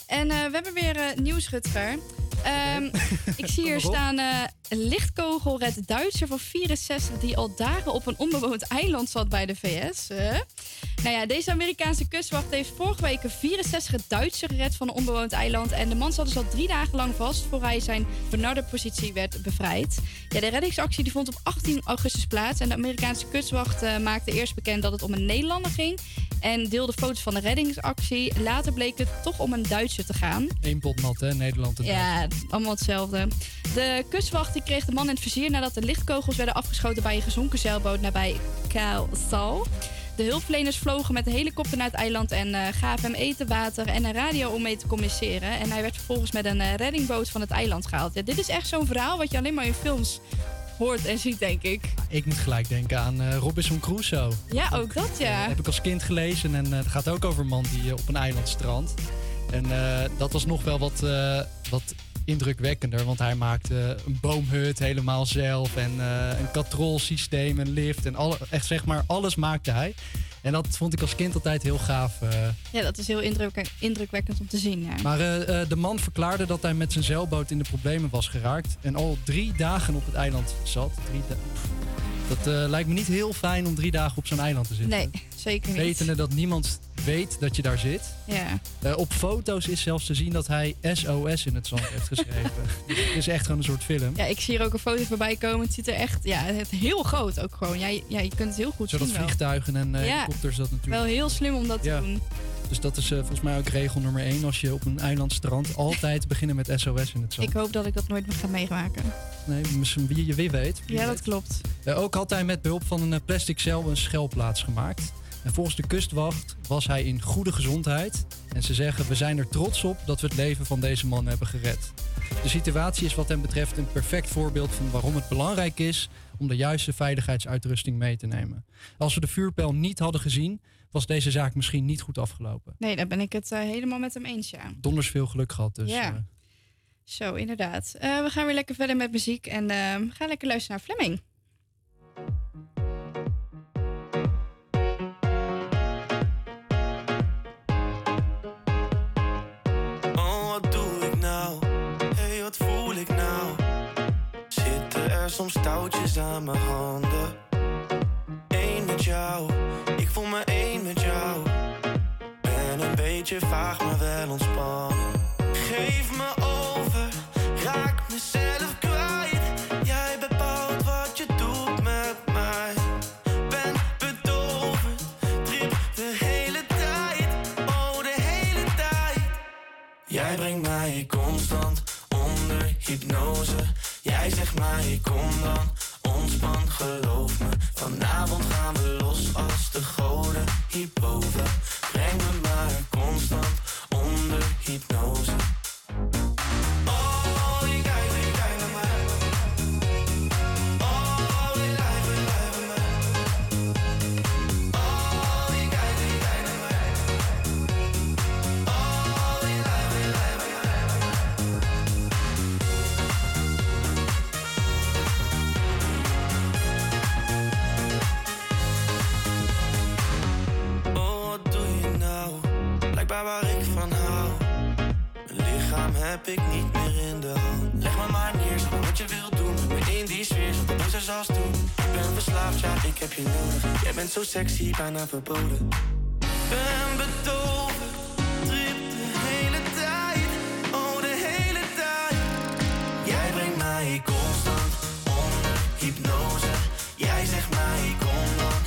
En eh, we hebben weer eh, nieuws, Rutger. Ehm, ik zie hier staan een lichtkogel redt Duitser van 64 die al dagen op een onbewoond eiland zat bij de VS. Nou ja, deze Amerikaanse kustwacht heeft vorige week een 64 Duitser gered van een onbewoond eiland. En de man zat dus al drie dagen lang vast voor hij zijn benarde positie werd bevrijd. Ja, de reddingsactie die vond op 18 augustus plaats. En de Amerikaanse kustwacht eh, maakte eerst bekend dat het om een Nederlander ging. En deelde foto's van de reddingsactie. Later bleek het toch om een Duitser te gaan. Eén pot nat, hè? Nederland en Ja, allemaal hetzelfde. De kustwacht die kreeg de man in het vizier nadat de lichtkogels werden afgeschoten bij een gezonken zeilboot nabij Kaalsal. De hulpverleners vlogen met een helikopter naar het eiland en eh, gaven hem eten, water en een radio om mee te communiceren. En hij werd vervolgens met een eh, reddingboot van het eiland gehaald. Ja, dit is echt zo'n verhaal wat je alleen maar in films hoort en ziet, denk ik. Ik moet gelijk denken aan eh, Robinson Crusoe. Ja, ook dat ja. heb ik als kind gelezen en het gaat ook over een man die op een eiland strandt. En dat was nog wel wat, wat indrukwekkender, want hij maakte een boomhut helemaal zelf en eh, een katrolsysteem, een lift en alle, echt zeg maar alles maakte hij. En dat vond ik als kind altijd heel gaaf. eh. Ja, dat is heel indruk- indrukwekkend om te zien. Ja. Maar eh, de man verklaarde dat hij met zijn zeilboot in de problemen was geraakt en al drie dagen op het eiland zat. Drie da- dat eh, lijkt me niet heel fijn om drie dagen op zo'n eiland te zitten. Nee, zeker niet. Wetende dat niemand weet dat je daar zit. Ja. Eh, op foto's is zelfs te zien dat hij SOS in het zand heeft geschreven. Dus het is echt gewoon een soort film. Ja, ik zie hier ook een foto voorbij komen. Het ziet er echt ja, het heel groot ook gewoon. Ja, je- ja, je kunt het heel goed Zodat zien wel. vliegtuigen en eh, Ja. helikopters dat natuurlijk. Wel heel slim om dat Ja. te doen. Dus dat is eh, volgens mij ook regel nummer één. Als je op een eiland strandt, altijd beginnen met SOS in het zand. Ik hoop dat ik dat nooit meer ga meemaken. Nee, misschien wie je wie weet. Wie Ja, dat klopt. Eh, ook had hij met behulp van een eh, plastic cel een schelplaats gemaakt. En volgens de kustwacht was hij in goede gezondheid. En ze zeggen, we zijn er trots op dat we het leven van deze man hebben gered. De situatie is wat hem betreft een perfect voorbeeld van waarom het belangrijk is om de juiste veiligheidsuitrusting mee te nemen. Als we de vuurpijl niet hadden gezien, was deze zaak misschien niet goed afgelopen. Nee, daar ben ik het eh, helemaal met hem eens, ja. Donders veel geluk gehad dus. ja. eh. Zo, inderdaad. Eh, we gaan weer lekker verder met muziek en gaan lekker luisteren naar Fleming. Soms touwtjes aan mijn handen? Eén met jou, ik voel me één met jou. Ben een beetje vaag, maar wel ontspannen. Geef me over, raak mezelf kwijt. Jij bepaalt wat je doet met mij. Ben bedolven, trip de hele tijd. Oh, de hele tijd. Jij brengt mij constant onder hypnose. Jij zegt mij, kom dan, ontspan, geloof me. Vanavond gaan we los als de goden hierboven. Breng me ik heb je nodig. Jij bent zo sexy, bijna verboden. Ben bedolven, trip de hele tijd. Oh, de hele tijd. Jij brengt mij constant onder hypnose. Jij zegt mij, kom dan,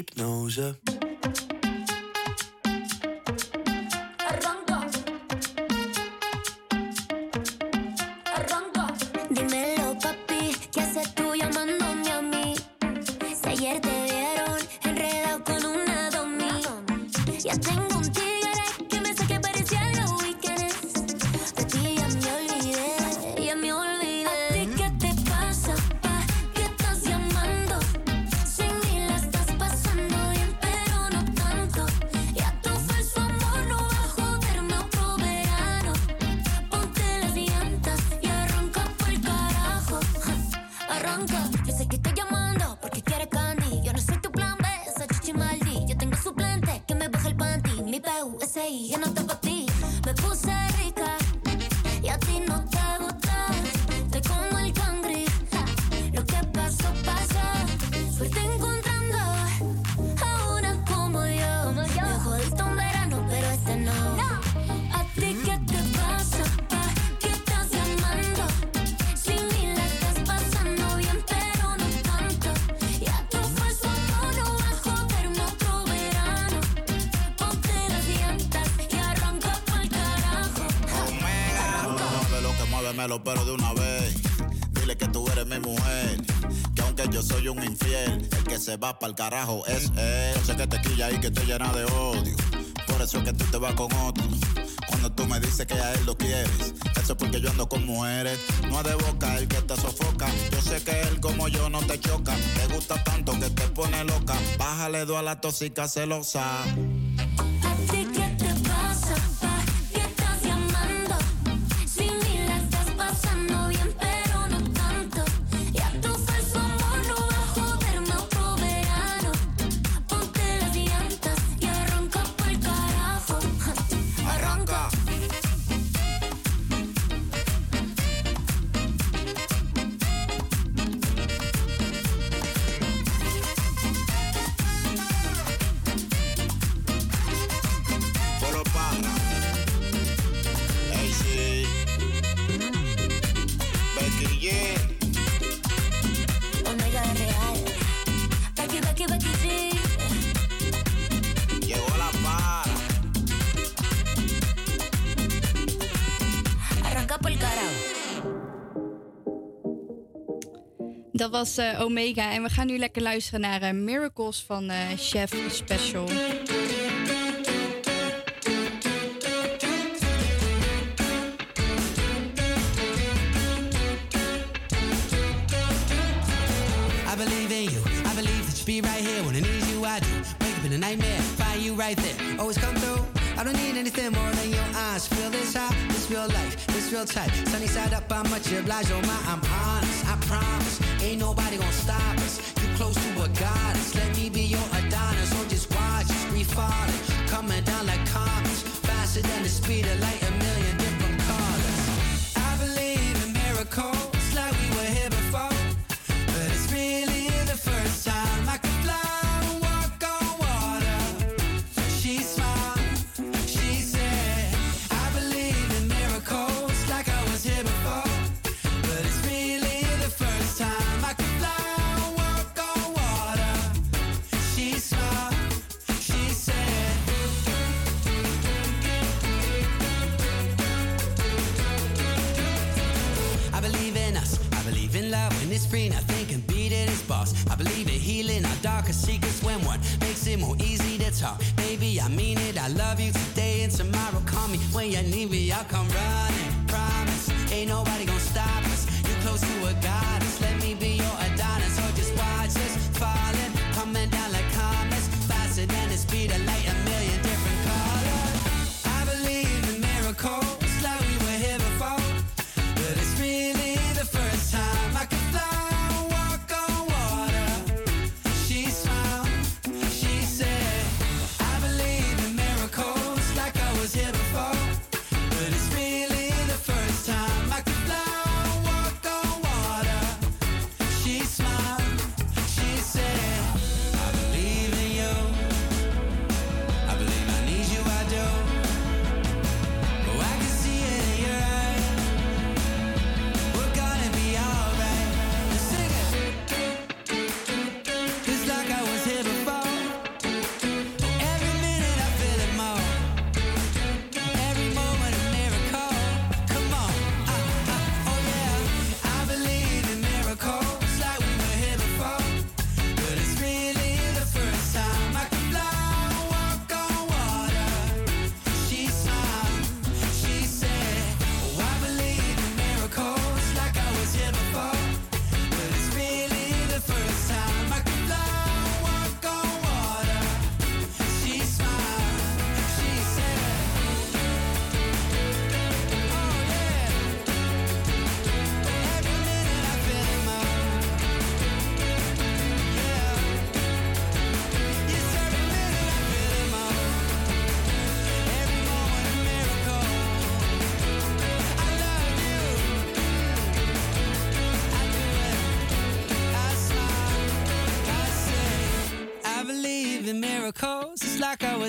hypnose. dímelo pero de una vez. Dile que tú eres mi mujer, que aunque yo soy un infiel, el que se va pa'l carajo es él. Yo sé que te quilla y que estoy llena de odio, por eso es que tú te vas con otro. Cuando tú me dices que a él lo quieres, eso es porque yo ando con mujeres. No ha de boca el que te sofoca, yo sé que él como yo no te choca. Te gusta tanto que te pone loca, bájale dos a la tóxica celosa. was uh, Omega en we gaan nu lekker luisteren naar uh, Miracles van eh, Chef Special. I believe in you, I believe that you be right here when I need you, I do. Wake up in a nightmare, find you right there, always come through. I don't need anything more than your eyes. Feel this high, this real life, this real tight. Sunny side up, I'm much obliged. Oh my, I'm on. Ain't nobody gonna stop us. You close to a goddess. Let me be your Adonis. Or just watch us. We falling. Coming down like comets. Faster than the speed of light. A million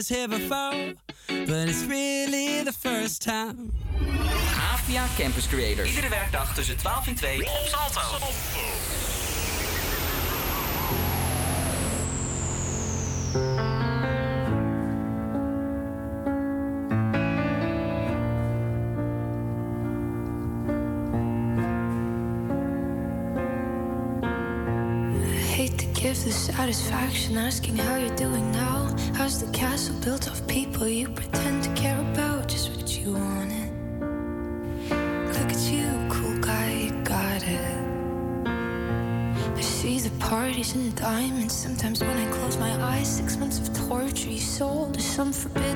was here before, but it's really the first time. Avia Campus Creators. Iedere werkdag tussen 12 en 2 op Salto. hate to give the satisfaction asking how Sometimes when I close my eyes, six months of torture you sold. To some forbidden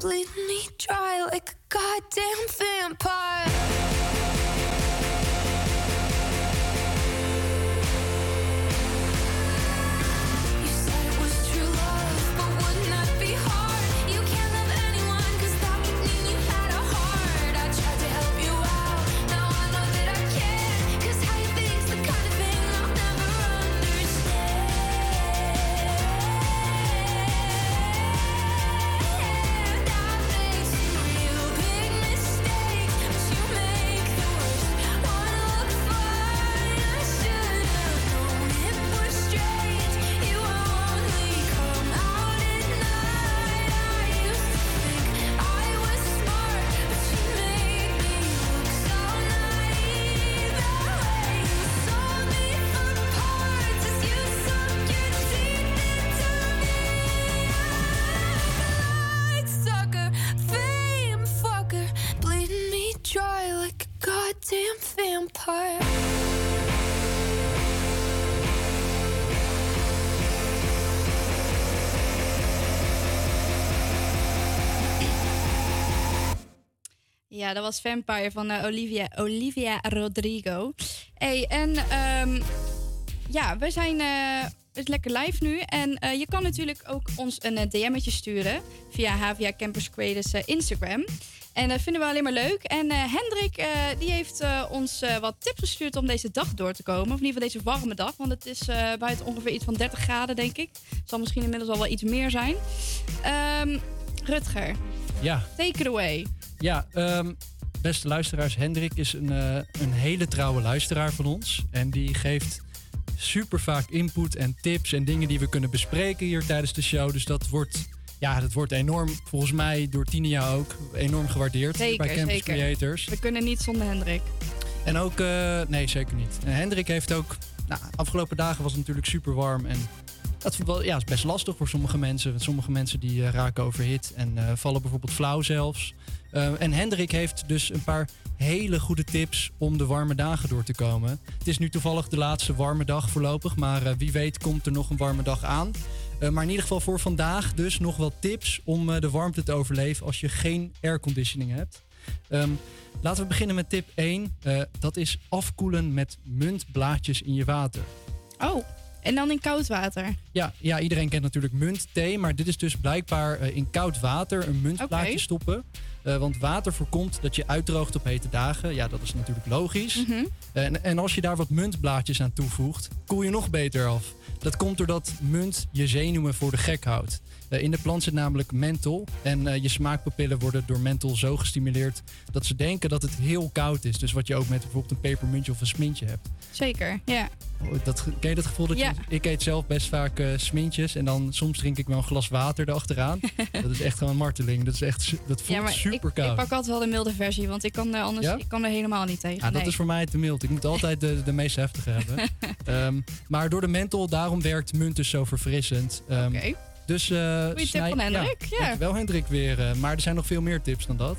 bleeding me dry like a goddamn vampire. Ja, dat was Vampire van eh, Olivia, Olivia Rodrigo. Hey, en ehm, ja, we zijn eh, het lekker live nu. En eh, je kan natuurlijk ook ons een DM'tje sturen via Havia Campus Creators Instagram. En dat vinden we alleen maar leuk. En Hendrik die heeft ons wat tips gestuurd om deze dag door te komen. Of in ieder geval deze warme dag. Want het is buiten ongeveer iets van 30 graden, denk ik. Het zal misschien inmiddels al wel iets meer zijn. Ehm, Rutger, Ja, take it away. ja ehm, beste luisteraars. Hendrik is een, eh, een hele trouwe luisteraar van ons. En die geeft super vaak input en tips en dingen die we kunnen bespreken hier tijdens de show. Dus dat wordt, ja, dat wordt enorm, volgens mij door Tinia ook, enorm gewaardeerd Zeker, bij Campus zeker. Creators. We kunnen niet zonder Hendrik. En ook, eh, nee, zeker niet. En Hendrik heeft ook, nou, afgelopen dagen was het natuurlijk super warm. En dat ja, is best lastig voor sommige mensen. Sommige mensen die eh, raken overhit en eh, vallen bijvoorbeeld flauw zelfs. Eh, en Hendrik heeft dus een paar hele goede tips om de warme dagen door te komen. Het is nu toevallig de laatste warme dag voorlopig, maar wie weet komt er nog een warme dag aan. Maar in ieder geval voor vandaag dus nog wel tips om de warmte te overleven als je geen airconditioning hebt. Ehm, laten we beginnen met tip 1. Eh, dat is afkoelen met muntblaadjes in je water. Oh, en dan in koud water. Ja, ja, iedereen kent natuurlijk muntthee, maar dit is dus blijkbaar eh, in koud water een muntblaadje stoppen. Eh, want water voorkomt dat je uitdroogt op hete dagen. Ja, dat is natuurlijk logisch. Mhm. en, en als je daar wat muntblaadjes aan toevoegt, koel je nog beter af. Dat komt doordat munt je zenuwen voor de gek houdt. Eh, in de plant zit namelijk menthol. En eh, je smaakpapillen worden door menthol zo gestimuleerd dat ze denken dat het heel koud is. Dus wat je ook met bijvoorbeeld een pepermuntje of een smintje hebt. Zeker, ja. Oh, Dat, ken je dat gevoel dat Ja. je... Ik eet zelf best vaak eh, smintjes en dan soms drink ik wel een glas water erachteraan. dat is echt gewoon een marteling. Dat, is echt, dat voelt ja, maar super ik, ik koud. pak altijd wel de milde versie, want ik kan er anders Ja? ik kan er helemaal niet tegen. Ja, dat nee. is voor mij te mild. Ik moet altijd de, de meest heftige hebben. Ehm, maar door de menthol, daarom werkt munt dus zo verfrissend. Oké. Dus, eh Goeie tip van Hendrik, ja. Dankjewel Hendrik weer. eh, maar er zijn nog veel meer tips dan dat.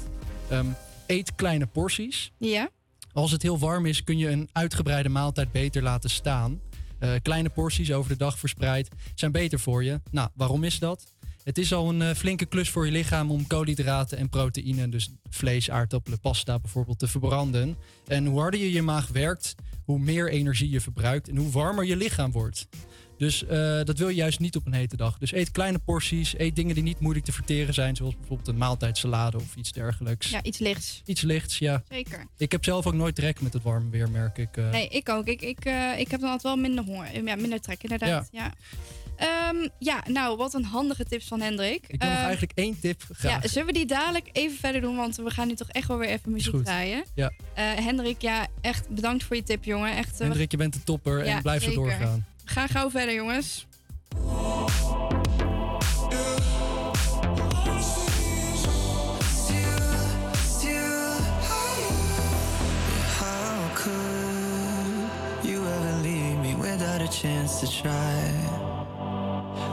Ehm, eet kleine porties. Ja? Als het heel warm is, kun je een uitgebreide maaltijd beter laten staan. Eh, kleine porties over de dag verspreid zijn beter voor je. Nou, waarom is dat? Het is al een eh, flinke klus voor je lichaam om koolhydraten en proteïnen, dus vlees, aardappelen, pasta bijvoorbeeld, te verbranden. En hoe harder je je maag werkt, hoe meer energie je verbruikt en hoe warmer je lichaam wordt. Dus eh, dat wil je juist niet op een hete dag. Dus eet kleine porties, eet dingen die niet moeilijk te verteren zijn, zoals bijvoorbeeld een maaltijdsalade of iets dergelijks. Ja, iets lichts. Iets lichts, ja. Zeker. Ik heb zelf ook nooit trek met het warme weer, merk ik. eh. Nee, ik ook. Ik, ik, ik heb dan altijd wel minder honger. Ja, minder trek, inderdaad. Ja. Ehm, ja, nou, wat een handige tips van Hendrik. Ik wil nog Ehm, eigenlijk één tip graag. Ja, zullen we die dadelijk even verder doen? Want we gaan nu toch echt wel weer even muziek goed. draaien. Ja. Eh, Hendrik, ja, echt bedankt voor je tip, jongen. Echt, eh, Hendrik, je bent een topper Ja, en blijf zo doorgaan. Ga gauw verder, jongens. How could you ever leave me without a chance to try?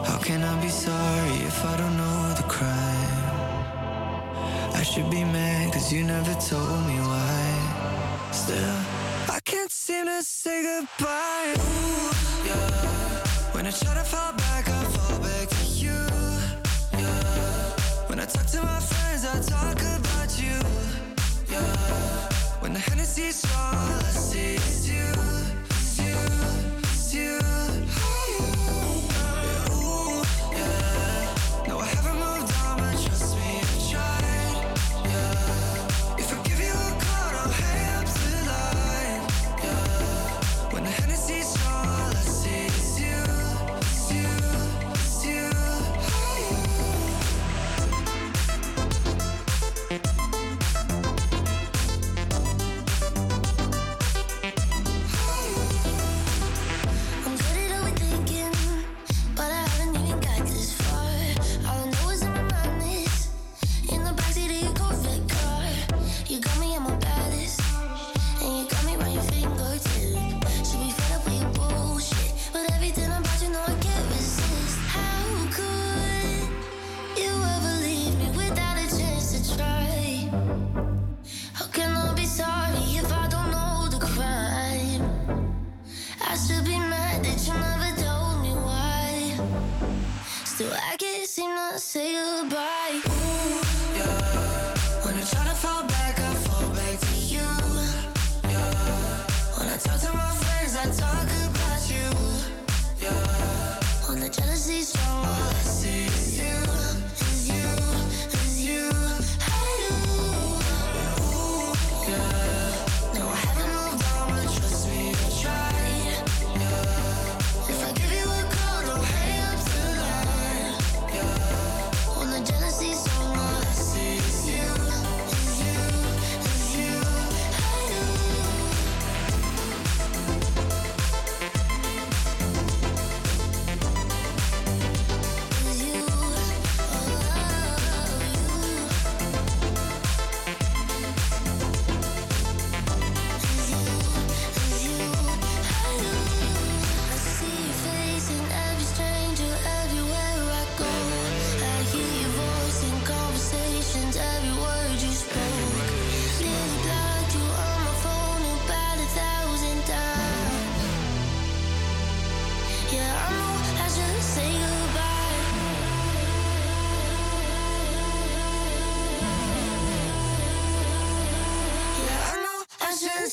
How can I be sorry if I don't know the crime? I should be mad cause you never told me why. Still, I can't seem to say goodbye. Ooh, yeah. When I try to fall back, I fall back to you. Yeah. When I talk to my friends, I talk about you. Yeah. When the Hennessy's strong, all I see is you, you, seem to say goodbye. Ooh, Yeah. When I try to fall back, I fall back to you. Yeah. When I talk to my friends, I talk about you. Yeah. When the jealousy's strong, all I see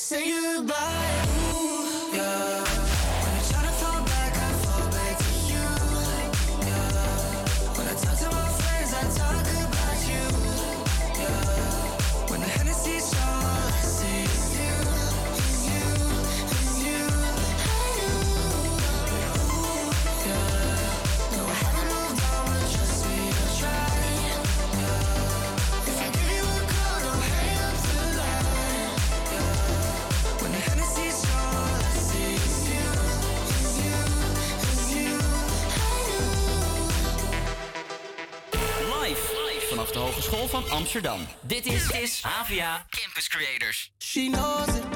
say goodbye. Van Amsterdam. Dit is, is HVA Campus Creators. She knows it.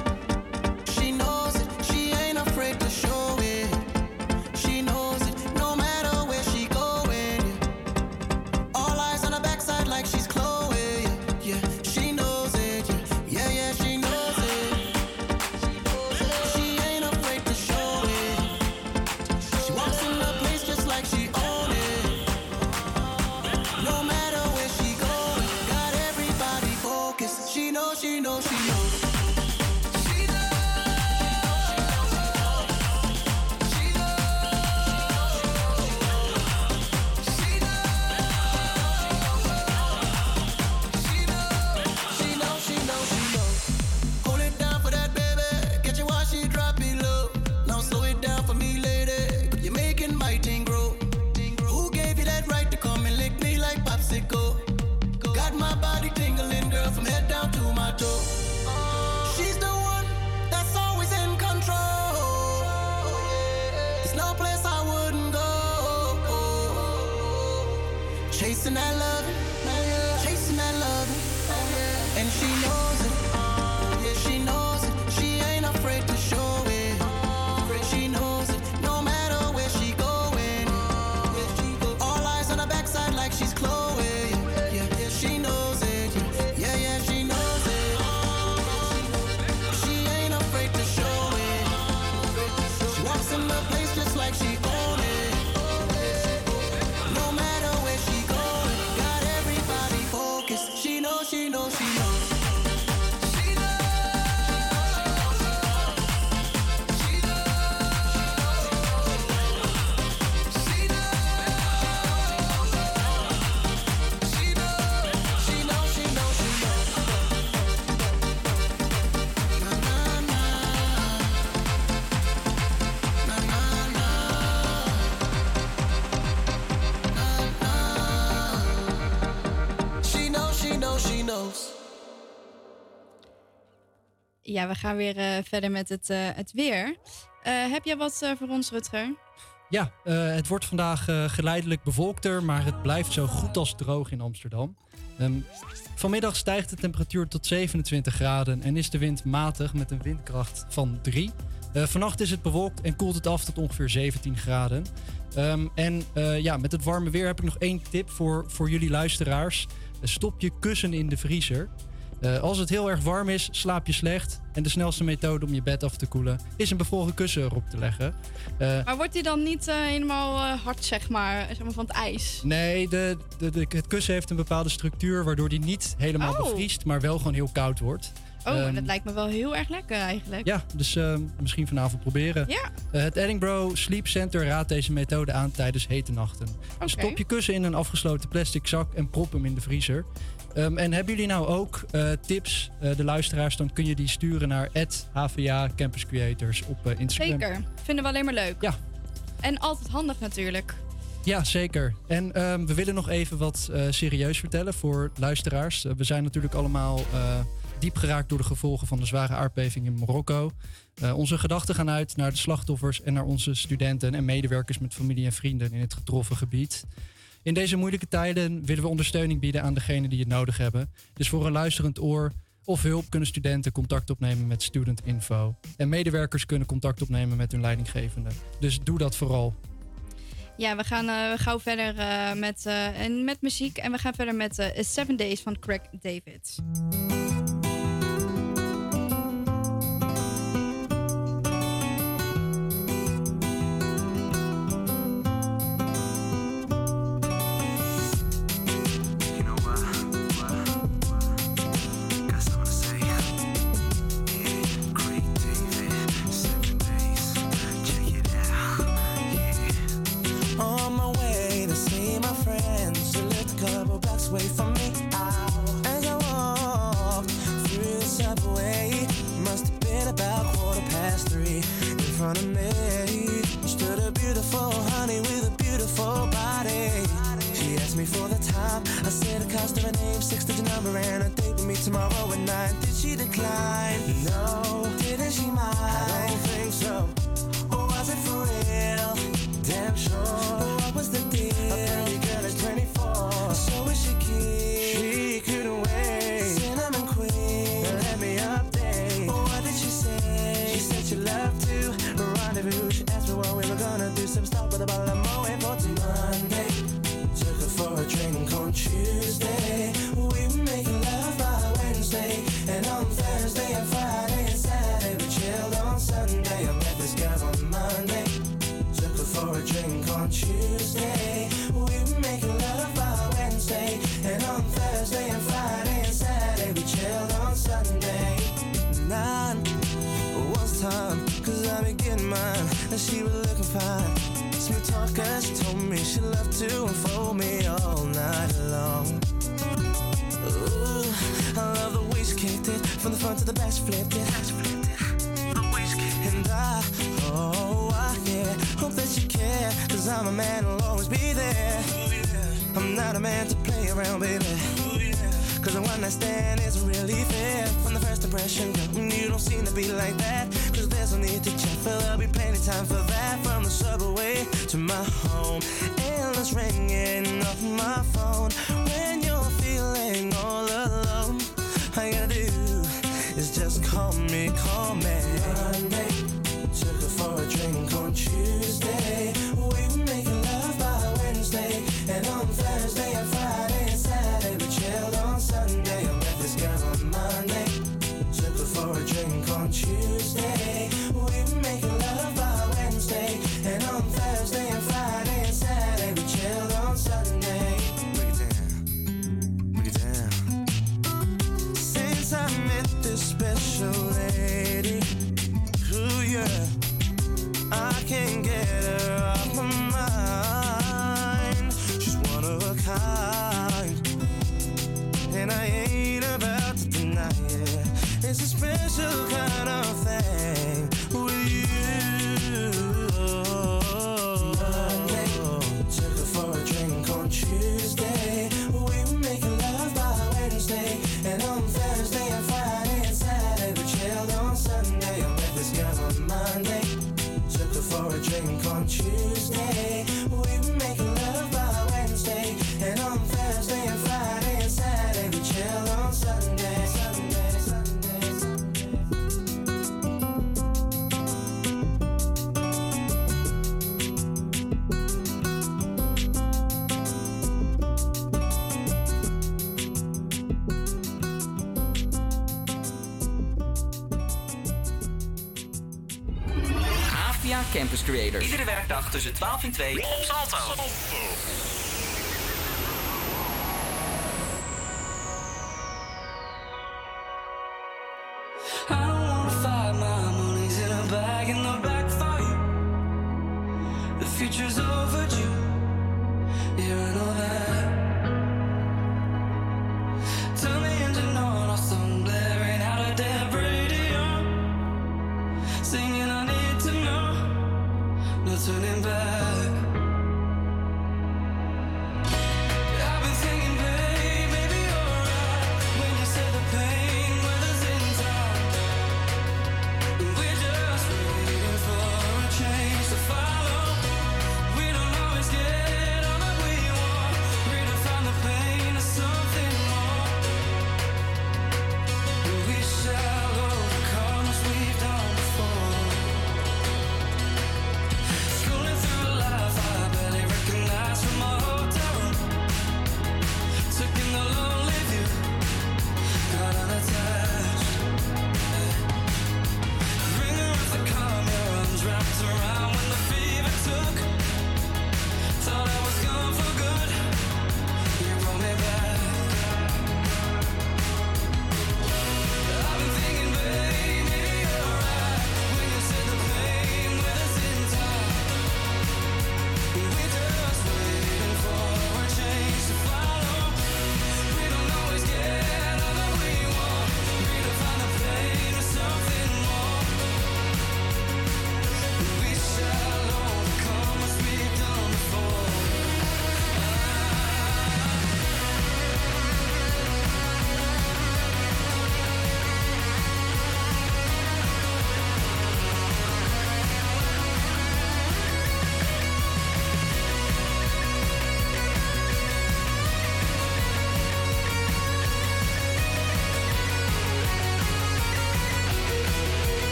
Ja, we gaan weer eh, verder met het, eh, het weer. Eh, heb jij wat voor ons, Rutger? Ja, het wordt vandaag geleidelijk bewolkter, maar het blijft zo goed als droog in Amsterdam. Ehm, vanmiddag stijgt de temperatuur tot 27 graden en is de wind matig met een windkracht van 3. Eh, vannacht is het bewolkt en koelt het af tot ongeveer 17 graden. Ehm, en ja, met het warme weer heb ik nog één tip voor, voor jullie luisteraars. Stop je kussen in de vriezer. Eh, als het heel erg warm is, slaap je slecht. En de snelste methode om je bed af te koelen is een bevroren kussen erop te leggen. Eh, Maar wordt die dan niet eh, helemaal hard, zeg maar, zeg maar, van het ijs? Nee, de, de, de- het kussen heeft een bepaalde structuur waardoor die niet helemaal Oh. bevriest, maar wel gewoon heel koud wordt. Oh, Ehm, dat lijkt me wel heel erg lekker eigenlijk. ja, dus ehm, misschien vanavond proberen. Ja. Het Edinburgh Sleep Center raadt deze methode aan tijdens hete nachten. Oké. Stop je kussen in een afgesloten plastic zak en prop hem in de vriezer. Ehm, en hebben jullie nou ook eh, tips, eh, de luisteraars, dan kun je die sturen naar HVA Campus Creators op eh, Instagram. Zeker. Vinden we alleen maar leuk. Ja. En altijd handig natuurlijk. Ja, zeker. En ehm, we willen nog even wat serieus vertellen voor luisteraars. We zijn natuurlijk allemaal diep geraakt door de gevolgen van de zware aardbeving in Marokko. Onze gedachten gaan uit naar de slachtoffers en naar onze studenten en medewerkers met familie en vrienden in het getroffen gebied. In deze moeilijke tijden willen we ondersteuning bieden aan degenen die het nodig hebben. Dus voor een luisterend oor of hulp kunnen studenten contact opnemen met Student Info. En medewerkers kunnen contact opnemen met hun leidinggevende. Dus doe dat vooral. Ja, we gaan eh, gauw verder eh, met, eh, en met muziek. En we gaan verder met Seven Days van Craig David. Front of me stood a beautiful honey with a beautiful body. She asked me for the time. I said the cost of her name, six digit number, and a date with me tomorrow at night. Did she decline? No. Didn't she mind? I don't think so. Or was it for real? Damn sure. But What was the deal? A pretty girl is 24. So is she keen? To unfold me all night long. Ooh, I love the way she kicked it. From the front to the back, she flipped it. And I, oh, I, yeah, hope that you care. Cause I'm a man who'll always be there. I'm not a man to play around, baby. Cause a one night stand isn't really fair. From the first impression, you don't seem to be like that. No need to check, but there'll be plenty time for that. From the subway to my home, endless ringing off my phone. When you're feeling all alone, all you gotta do is just call me, call me. Monday, took her for a drink on Tuesday. This special lady, ooh yeah, I can't get her off my mind. She's one of a kind, and I ain't about to deny it. It's a special kind of thing drink Creators. Iedere werkdag tussen 12 en 2 op Salto.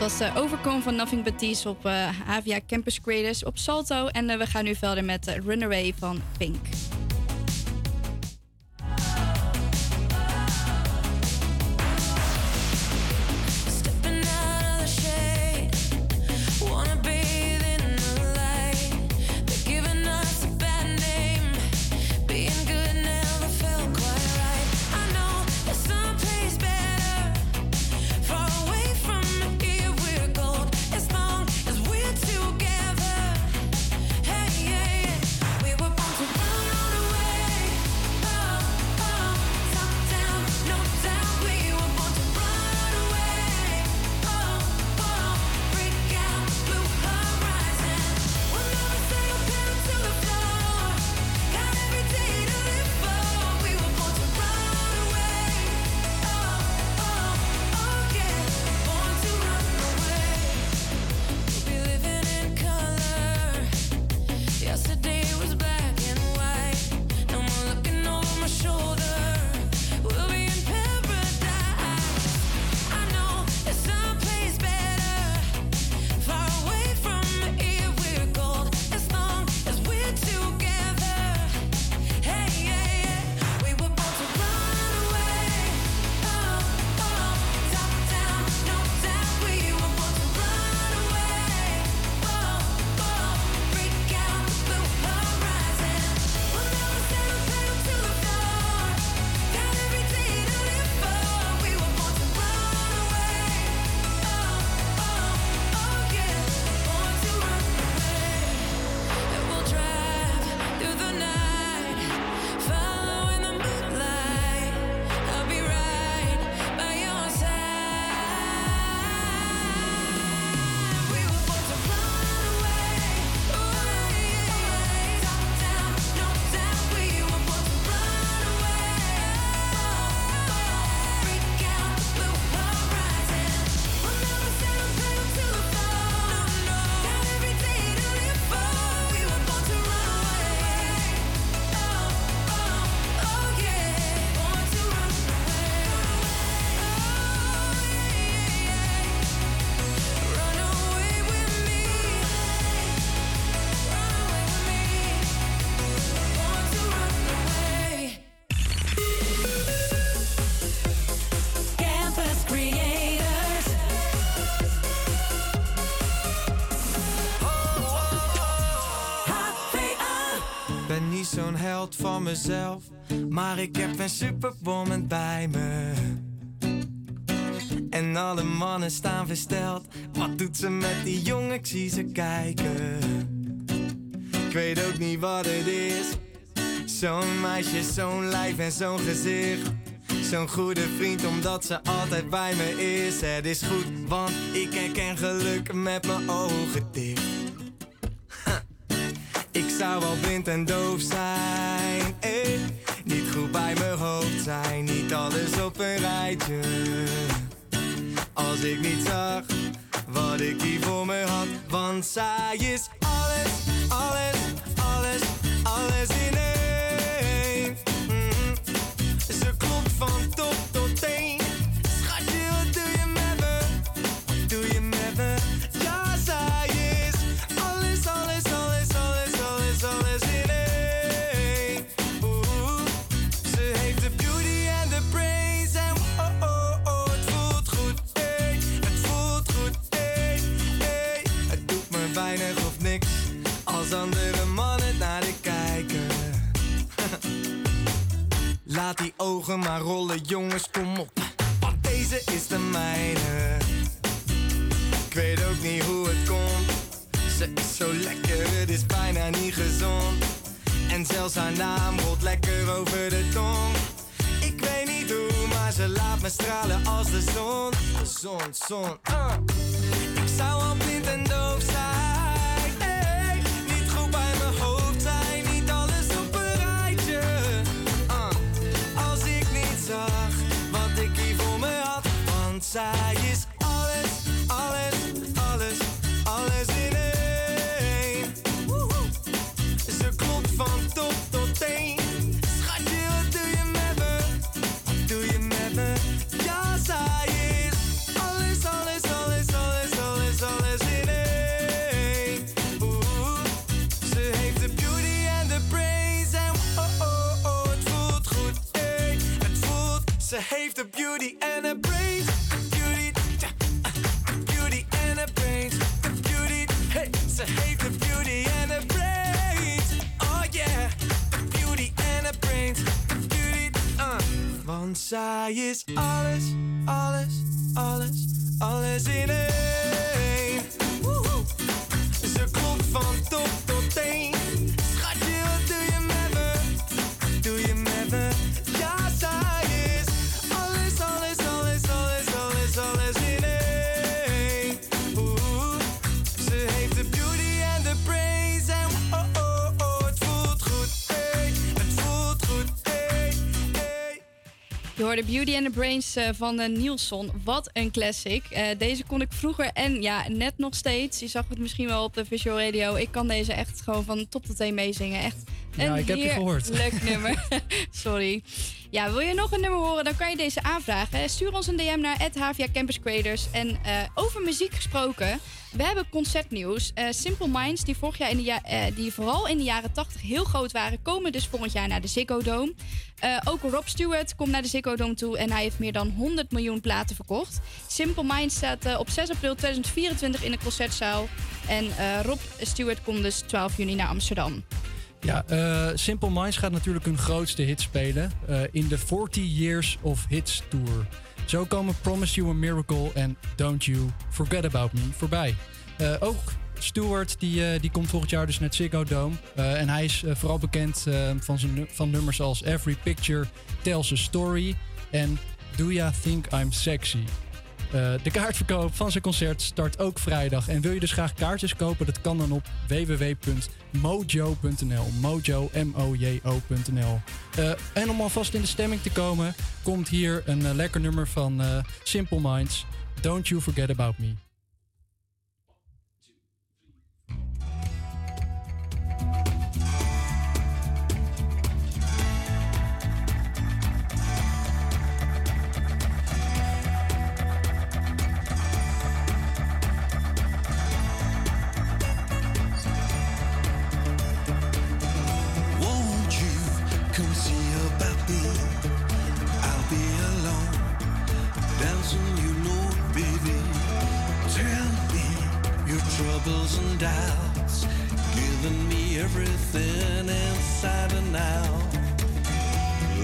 Was uh, Overcome van Nothing But Thieves op uh, Campus Creators op Salto. En uh, we gaan nu verder met Runaway van Pink. Zo'n held van mezelf, maar ik heb een superwoman bij me. En alle mannen staan versteld. Wat doet ze met die jongen? Ik zie ze kijken. Ik weet ook niet wat het is. Zo'n meisje, zo'n lijf en zo'n gezicht. Zo'n goede vriend omdat ze altijd bij me is. Het is goed, want ik herken geluk met mijn ogen dicht. Zou wel blind en doof zijn, eh. Niet goed bij mijn hoofd zijn, niet alles op een rijtje. Als ik niet zag wat ik hier voor me had, want zij is alles, alles, alles, alles in één. Mhm. Ze klopt van top tot teen. Laat die ogen maar rollen, jongens, kom op. Want deze is de mijne. Ik weet ook niet hoe het komt. Ze is zo lekker, het is bijna niet gezond. En zelfs haar naam rolt lekker over de tong. Ik weet niet hoe, maar ze laat me stralen als de zon. Zon, zon. ah. Ik zou al blind en doof zijn. zij is alles, alles, alles, alles in één. Woehoe. Ze klopt van top tot teen. Schatje, wat doe je met me? Wat doe je met me? Ja, zij is alles, alles, alles, alles, alles, alles in één. Woehoe. Ze heeft de beauty en de praise en oh, oh, oh, het voelt goed. Het voelt, ze heeft de beauty en de praise. Want zij is alles, alles, alles, alles in één. Woehoe. Ze klopt van top tot teen. Je hoorde Beauty and the Brains eh, van uh, Nielsen. Wat een classic. Eh, deze kon ik vroeger en ja, net nog steeds. Je zag het misschien wel op de Visual Radio. Ik kan deze echt gewoon van top tot teen meezingen. Echt Ja, ik heb je gehoord. Leuk nummer. Sorry. Ja, wil je nog een nummer horen, dan kan je deze aanvragen. Stuur ons een DM naar Havia Campus Creators. En eh, over muziek gesproken, we hebben concertnieuws. Eh, Simple Minds, die, vorig jaar in de ja- eh, die vooral in de jaren 80 heel groot waren, komen dus volgend jaar naar de Ziggo Dome. Ook Rob Stewart komt naar de Ziggo Dome toe en hij heeft meer dan 100 miljoen platen verkocht. Simple Minds staat op 6 april 2024 in de concertzaal. En Rob Stewart komt dus 12 juni naar Amsterdam. Ja, eh, Simple Minds gaat natuurlijk hun grootste hit spelen eh, in de 40 Years of Hits Tour. Zo komen Promise You a Miracle en Don't You Forget About Me voorbij. Eh, ook Stewart die, die komt volgend jaar dus naar Ziggo Dome. En hij is vooral bekend van, zijn, van nummers als Every Picture Tells a Story en Do Ya Think I'm Sexy. Eh, de kaartverkoop van zijn concert start ook vrijdag. En wil je dus graag kaartjes kopen? Dat kan dan op www.mojo.nl. Mojo, M-O-J-O.nl. Eh, en om alvast in de stemming te komen, komt hier een eh, lekker nummer van Simple Minds. Don't You Forget About Me. Your and doubts, giving me everything inside and out.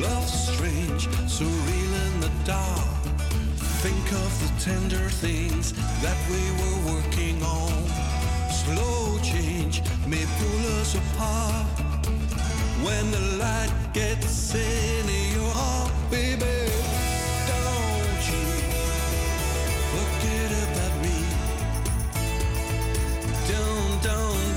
Love's strange, so real in the dark. Think of the tender things that we were working on. Slow change may pull us apart. When the light gets in your heart, baby, Don't,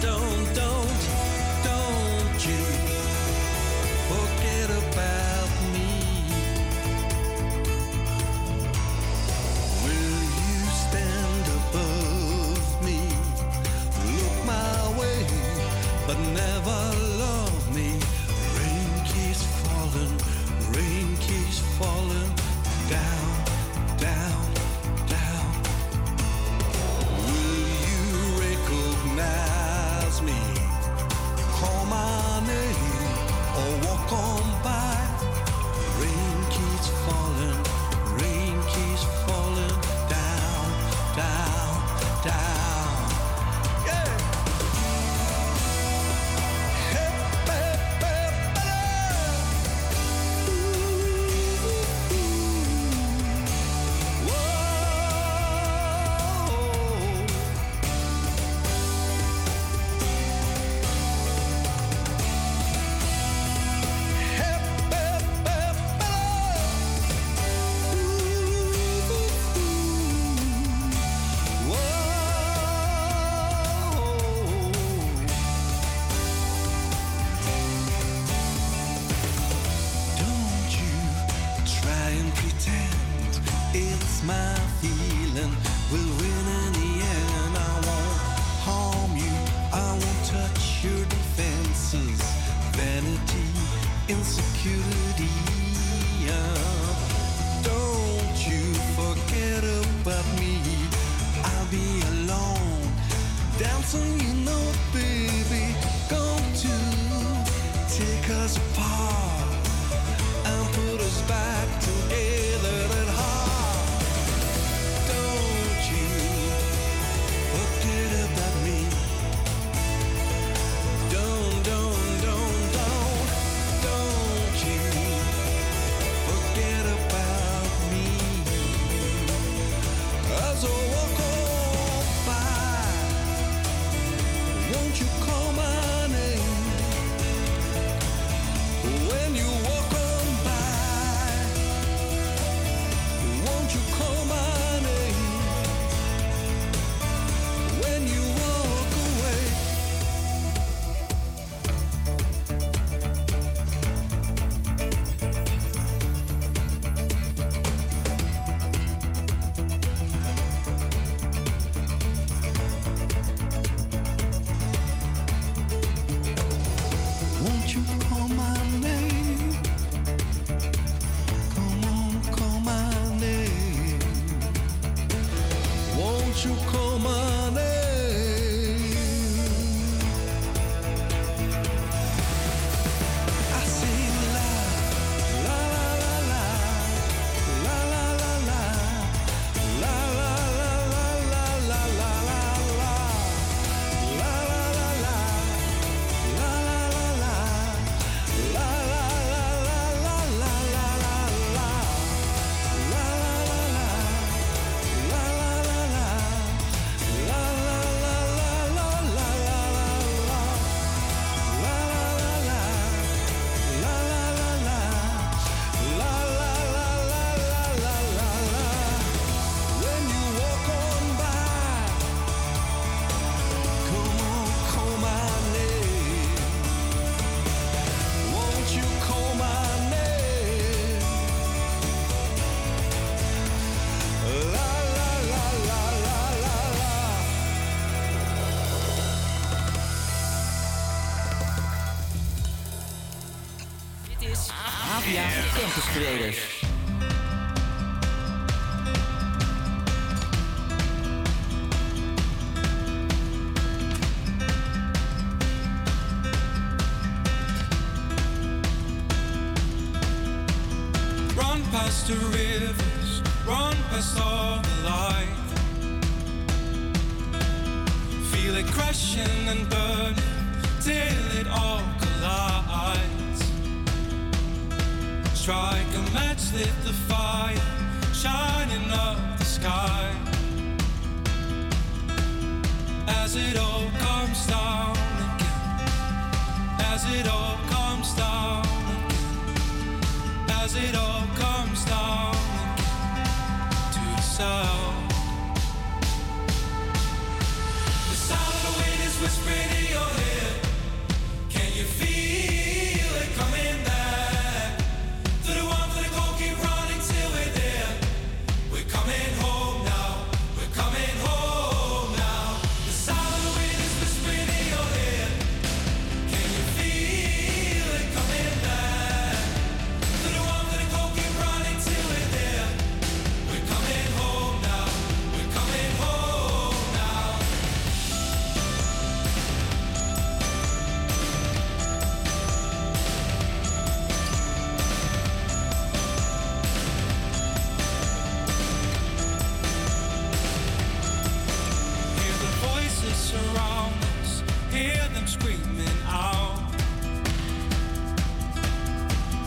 them screaming out.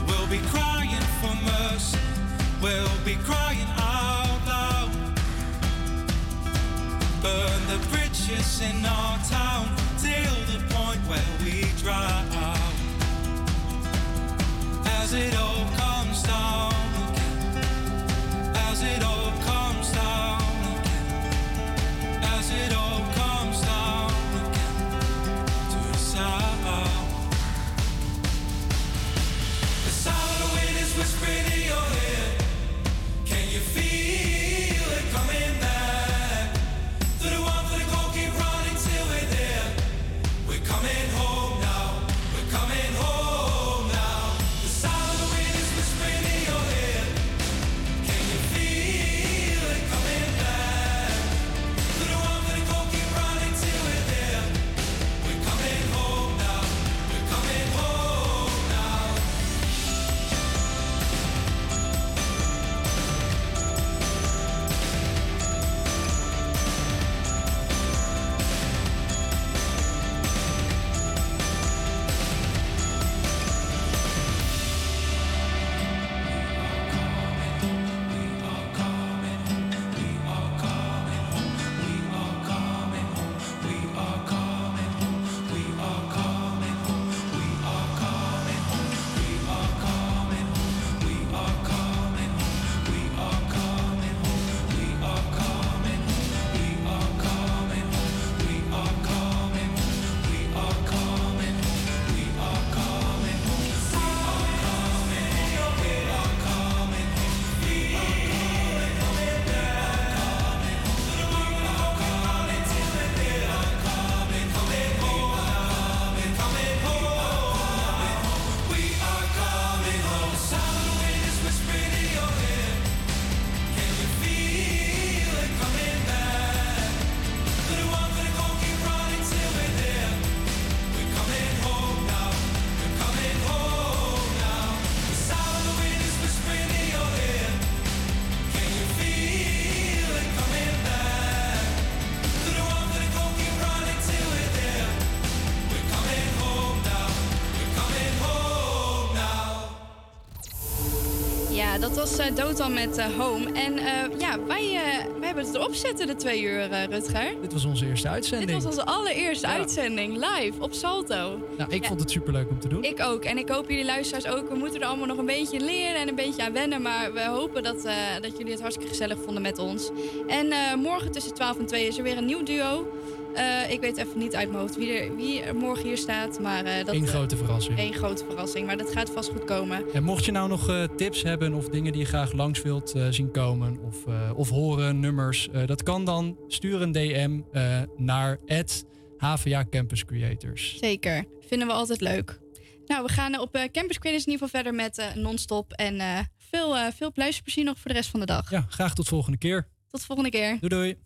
We'll be crying for mercy. We'll be crying out loud. Burn the bridges in our town till the point where we dry out. As it all Dotan met eh, Home. En eh, ja, wij, eh, wij hebben het erop zitten de twee uur, eh, Rutger. Dit was onze eerste uitzending. Dit was onze allereerste Ja. uitzending, live, op Salto. Nou, ik Ja. vond het superleuk om te doen. Ik ook. En ik hoop jullie luisteraars ook. We moeten er allemaal nog een beetje leren en een beetje aan wennen. Maar we hopen dat, eh, dat jullie het hartstikke gezellig vonden met ons. En eh, morgen tussen 12 en 2 is er weer een nieuw duo. Eh, ik weet even niet uit mijn hoofd wie er, wie er morgen hier staat. Maar, eh, dat, Eén grote verrassing. één grote verrassing. Maar dat gaat vast goed komen. En mocht je nou nog eh, tips hebben of dingen die je graag langs wilt eh, zien komen of, eh, of horen, nummers, eh, dat kan dan. Stuur een DM eh, naar HVA Campus Creators. Zeker. Vinden we altijd leuk. Nou, we gaan op eh, Campus Quidditch in ieder geval verder met eh, non-stop. En eh, veel, eh veel luisterplezier nog voor de rest van de dag. Ja, graag tot volgende keer. Tot volgende keer. Doei doei.